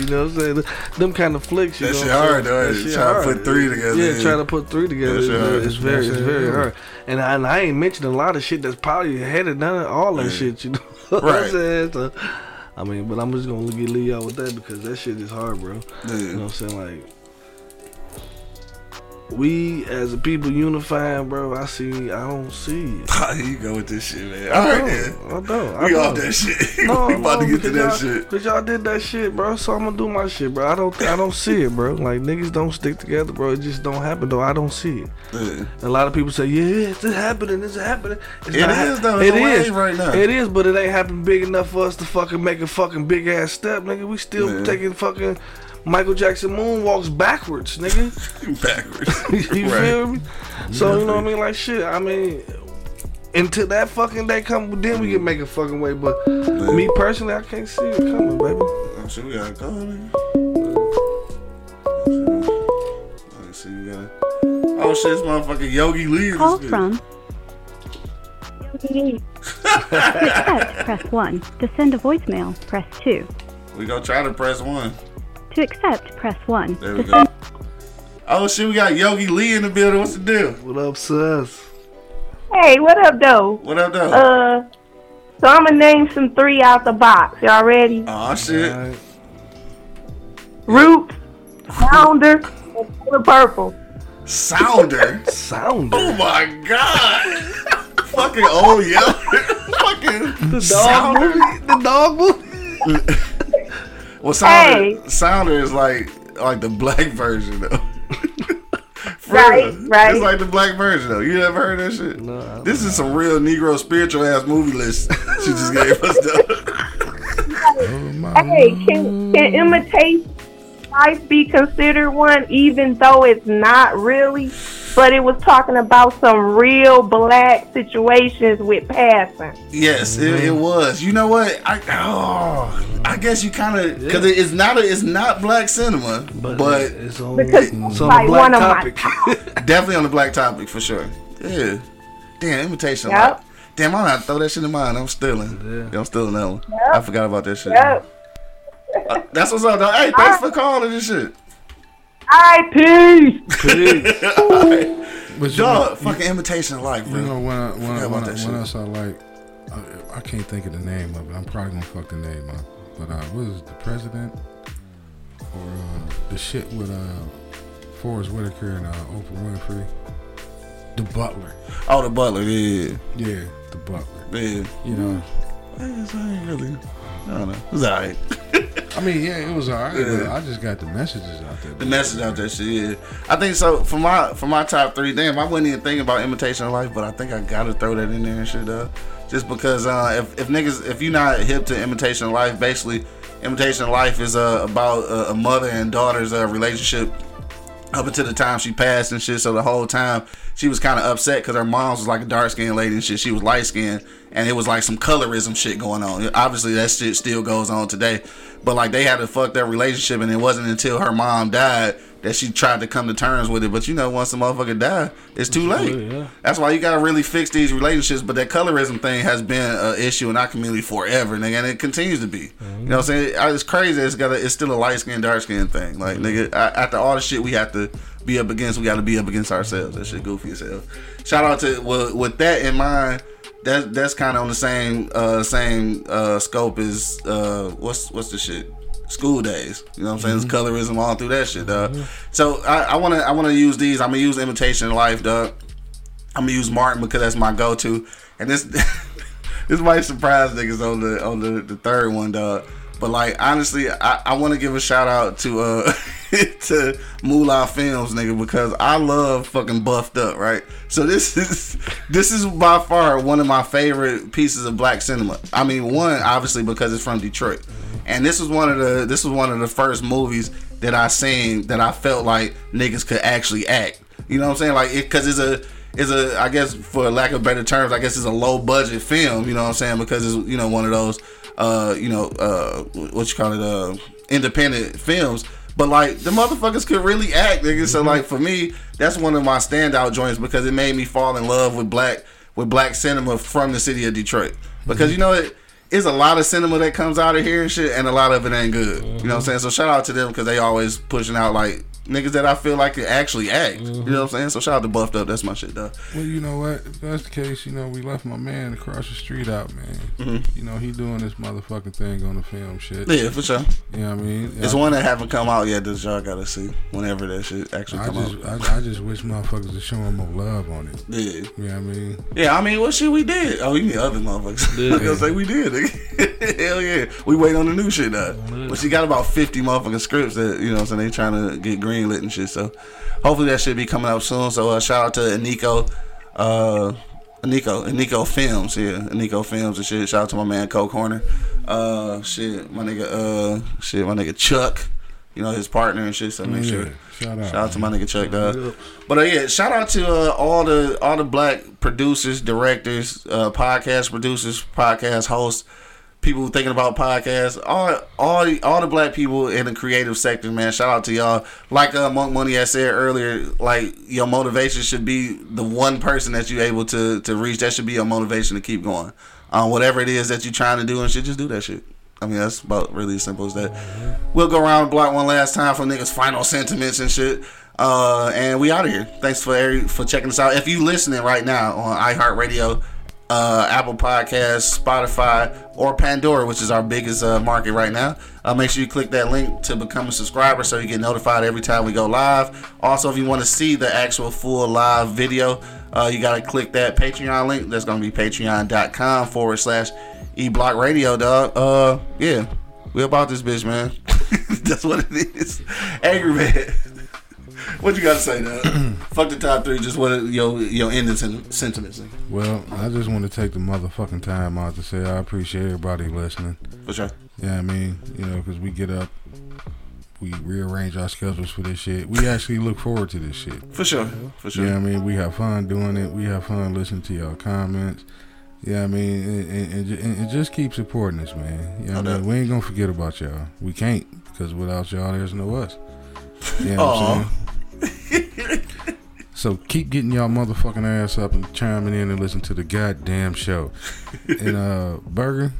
you know what I'm saying? Them kind of flicks. You That know shit what I'm hard, saying? though, That shit Try to put three together, Yeah, yeah. trying to put three together. Shit It's very, it's very shit hard. And I, and I ain't mentioned a lot of shit that's probably ahead of none of all that Yeah. shit. You <laughs> know what Right. I'm saying? So, I mean, but I'm just gonna get Lee out with that because that shit is hard, bro. You know what I'm saying? Like, we as a people unifying, bro. I see, I don't see it. <laughs> You go with this shit, man? I All right, don't. I don't. I We don't. off that shit. <laughs> No, we about no, to get to that shit. Cause y'all did that shit, bro. So I'm gonna do my shit, bro. I don't, I don't see it, bro. Like niggas don't stick together, bro. It just don't happen, though. I don't see it. Yeah. A lot of people say, yeah, it's happening, it's happening. It's It not is, though. It It's a is wave right now. It is, but it ain't happened big enough for us to fucking make a fucking big ass step, nigga. We still taking fucking Michael Jackson moonwalks backwards, nigga. <laughs> Backwards. <laughs> you Right. feel me? So you know what I mean? Like shit. I mean, until that fucking day come, then we can mm. make a fucking way. But me personally, I can't see it coming, baby. Oh, shit, we gotta go, nigga. Let me see, we gotta. Oh shit, this motherfucking Yogi Lee. in Call this bitch. from. to <laughs> press 1. To send a voicemail, press 2. We gonna try to press one. To accept, press 1. There we go. Oh shit, we got Yogi Lee in the building. What's the deal? What up, sus? Hey, what up, though? What up, though? Uh, so I'm gonna name some three out the box. Y'all ready? oh shit. Alright. Roots, Sounder, and Color Purple. Sounder. Sound. Oh my god. <laughs> Fucking old yo. <laughs> Fucking The dog Sounder. movie. The dog movie. <laughs> Well, Sounder, Hey. Sounder is like like the black version though. <laughs> For Right, real. right. It's like the black version though. You never heard that shit? No, I don't This is some real Negro spiritual ass movie list <laughs> she just gave us though. Oh, Hey, can can imitation life be considered one, even though it's not really? But it was talking about some real black situations with passing. yes, it, it was. You know what? I oh, I guess you kind of because it's not a, it's not black cinema, but, it's on, Because it's on like the black one of my topic. <laughs> definitely on the black topic for sure. Yeah. Damn, imitation. Yep. Like, damn, I'm gonna throw that shit in mine. I'm stealing. Yeah. I'm stealing that one. I forgot about that shit. Yep. Uh, that's what's up, though. Hey, thanks for calling this shit. All right, peace. But you Dog, fucking imitation of life, you know when I, when, I, about when, I, when else I like, I, I can't think of the name of it. I'm probably gonna fuck the name up. But uh, what is it, the president or uh, the shit with uh, Forest Whitaker and uh, Oprah Winfrey? The Butler. Oh, the butler, yeah, Yeah, the Butler. yeah. You know, I guess I ain't really. I don't know. It's alright. <laughs> I mean, yeah, it was alright. Yeah. I just got the messages out there. The message out there, shit. Yeah, I think so. For my for my top three, damn, I wasn't even thinking about imitation of life, but I think I gotta throw that in there and shit. Uh, just because uh, if if niggas if you're not hip to imitation of life, basically, imitation of life is uh, about uh, a mother and daughter's uh, relationship up until the time she passed and shit. So the whole time she was kind of upset because her mom was like a dark skinned lady and shit. She was light skinned and it was like some colorism shit going on. Obviously that shit still goes on today, but like they had to fuck up relationship and it wasn't until her mom died that she tried to come to terms with it. But you know, once the motherfucker die, it's too late. That's why you gotta really fix these relationships. But that colorism thing has been an issue in our community forever, nigga, and it continues to be. You know what I'm saying? It's crazy. It's got it's still a light skin, dark skin thing. Like nigga, I, after all the shit we have to be up against, we got to be up against ourselves. That shit goofy as hell. Shout out to with, with that in mind. That that's kind of on the same uh same uh scope as uh what's what's the shit school days. You know what I'm saying? It's colorism all through that shit, dog. So I, I wanna I wanna use these. I'm gonna use imitation life, dog. I'm gonna use Martin because that's my go-to. And this <laughs> this might surprise niggas on the on the, the third one, dog. But like honestly, I, I want to give a shout out to uh <laughs> to Moolah Films, nigga, because I love fucking buffed up, right? So this is this is by far one of my favorite pieces of black cinema. I mean, one obviously because it's from Detroit, and this was one of the this was one of the first movies that I seen that I felt like niggas could actually act. You know what I'm saying? Like, it because it's a it's a I guess for lack of better terms, I guess it's a low budget film. You know what I'm saying? Because it's you know one of those uh you know uh what you call it uh independent films. But like the motherfuckers could really act, nigga. So like for me, that's one of my standout joints because it made me fall in love with black with black cinema from the city of Detroit. Because you know it it's a lot of cinema that comes out of here and shit, and a lot of it ain't good. You know what I'm saying? So shout out to them because they always pushing out like niggas that I feel like can actually act. You know what I'm saying? So shout out to Buffed Up. That's my shit, though. Well, you know what? If that's the case, you know, we left my man across the street out, man. Mhm. You know, he doing this motherfucking thing on the film shit. Yeah, for sure. You know what I mean? It's I- one that haven't come out yet. That y'all gotta see whenever that shit actually I come just, out. I, I just wish motherfuckers would show him more love on it. Yeah. You know what I mean? Yeah, I mean, what shit we did? Oh, you mean other motherfuckers? <laughs> Yeah. I was gonna say we did. <laughs> Hell yeah, we wait on the new shit now. But she got about fifty motherfucking scripts that you know, what I'm saying they trying to get greenlit and shit. So hopefully that should be coming out soon. So uh, shout out to Nico, uh, Nico, Nico Films, yeah, Nico Films and shit. Shout out to my man Coke Corner, Uh, shit, my nigga, uh, shit, my nigga Chuck. You know his partner and shit. So make Yeah, sure. shout out, Shout out to my nigga Chuck, dog. But uh, yeah, shout out to uh, all the all the black producers, directors, uh, podcast producers, podcast hosts, people thinking about podcasts, all all all the black people in the creative sector, man. Shout out to y'all. Like uh, Monk Money I said earlier, like your motivation should be the one person that you're able to to reach. That should be your motivation to keep going. Um, whatever it is that you're trying to do and shit, just do that shit. I mean, that's about really as simple as that. We'll go around the block one last time for niggas' final sentiments and shit. Uh, and we out of here. Thanks for every, for checking us out. If you listening right now on iHeartRadio, uh, Apple Podcasts, Spotify, or Pandora, which is our biggest uh, market right now, uh, make sure you click that link to become a subscriber so you get notified every time we go live. Also, if you want to see the actual full live video, uh, you got to click that Patreon link. That's going to be patreon.com forward slash eblock radio, dog. Uh, yeah, we about this bitch, man. <laughs> That's what it is. Angry man. What you got to say, dog? <clears throat> Fuck the top three. Just what your your ending sen- sentiments. Well, I just want to take the motherfucking time out to say I appreciate everybody listening. For sure. Yeah, I mean, you know, because we get up, we rearrange our schedules for this shit. We actually look forward to this shit. For sure. For sure. Yeah, I mean, we have fun doing it. We have fun listening to y'all comments. Yeah, I mean, and, and, and, just keep supporting us, man. Yeah, I mean, we ain't gonna forget about y'all. We can't because without y'all, there's no us. You know what I'm <laughs> saying? So keep getting y'all motherfucking ass up and chiming in and listen to the goddamn show. and uh, Burger,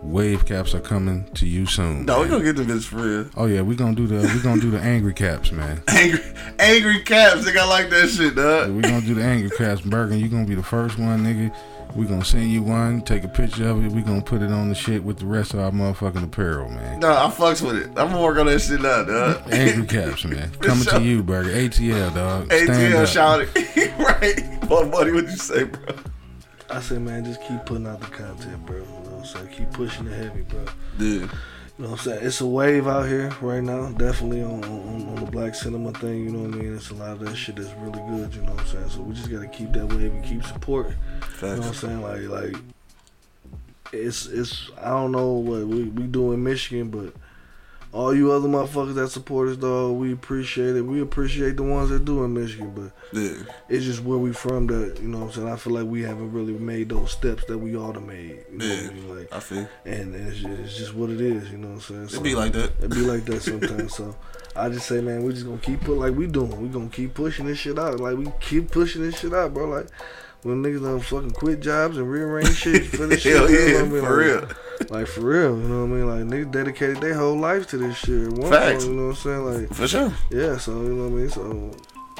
wave caps are coming to you soon. No, we man. gonna get the bitch for real. Oh yeah, we gonna do the we gonna do the angry caps, man. <laughs> Angry, angry caps. Nigga, I like that shit, dog. we gonna do the angry caps, Burger. You gonna be the first one, nigga. We gonna send you one, take a picture of it. We're gonna put it on the shit with the rest of our motherfucking apparel, man. No, I fucks with it. I'm gonna work on that shit now, dog. Angry caps, man. <laughs> Coming sure. to you, Burger. ATL, dog. Stand ATL up. shout it. <laughs> right. What buddy would you say, bro? I say, man, just keep putting out the content, bro. You know what I'm saying? Keep pushing it heavy, bro. Dude. You know what I'm saying? It's a wave out here right now, definitely on, on, on the black cinema thing, you know what I mean? It's a lot of that shit that's really good, you know what I'm saying? So we just gotta keep that wave and keep supporting. You know what I'm saying? Like like it's it's I don't know what we, we do in Michigan, but all you other motherfuckers that support us, dog, we appreciate it. We appreciate the ones that do in Michigan, but Yeah. it's just where we from that, you know what I'm saying? I feel like we haven't really made those steps that we ought to made. You know Yeah. I mean? Like, I feel. and it's just, it's just what it is, you know what I'm saying? It be like that. It be like that <laughs> sometimes. so I just say, man, we just gonna keep put like we doing. We gonna keep pushing this shit out. Like we keep pushing this shit out, bro. Like when niggas done fucking quit jobs and rearrange shit for <laughs> this shit. Hell you know yeah, I mean? for Like- real. Like for real, you know what I mean? Like niggas dedicated their whole life to this shit. One Facts. point, you know what I'm saying? Like For sure. yeah, so you know what I mean. So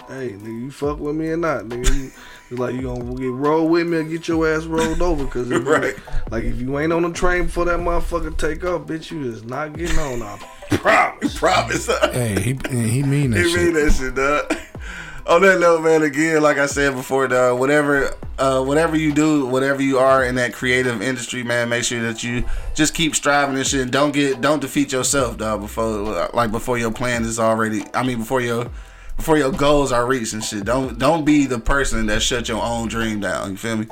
hey, nigga, you fuck with me or not, nigga? You, it's like you gonna get rolled with me or get your ass rolled over? Cause if <laughs> you- like if you ain't on the train before that motherfucker take off, bitch, you is not getting on. I <laughs> promise. Promise. Hey, he he mean that He shit. He mean that shit, dog. On that note, man, again, like I said before, dog, whatever, uh, whatever you do, whatever you are in that creative industry, man, make sure that you just keep striving and shit. Don't get, don't defeat yourself, dog. Before, like, before your plan is already, I mean, before your, before your goals are reached and shit. Don't, don't be the person that shut your own dream down. You feel me?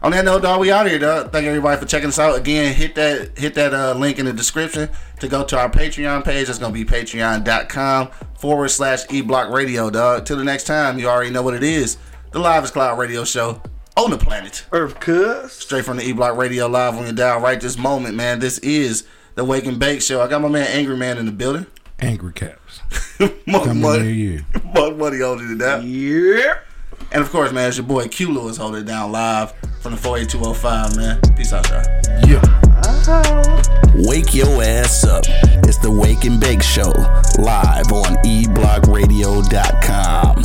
On that note, dog, we out here, dog. Thank everybody for checking us out. Again, hit that hit that uh, link in the description to go to our Patreon page. That's gonna be patreon.com forward slash eblock radio, dog. Till the next time, you already know what it is. The Live Cloud Radio Show on the planet. Earth cuz. Straight from the E Block Radio Live on your dial right this moment, man. This is the Wake and Bake Show. I got my man Angry Man in the building. Angry caps. <laughs> Monk Coming near Money. you. <laughs> Monk Money holding it down. Yeah. And of course, man, it's your boy Q Lewis holding it down live from the 48205, man. Peace out, y'all. Yeah. Uh-huh. Wake your ass up. It's the Wake and Bake Show, live on eblockradio.com.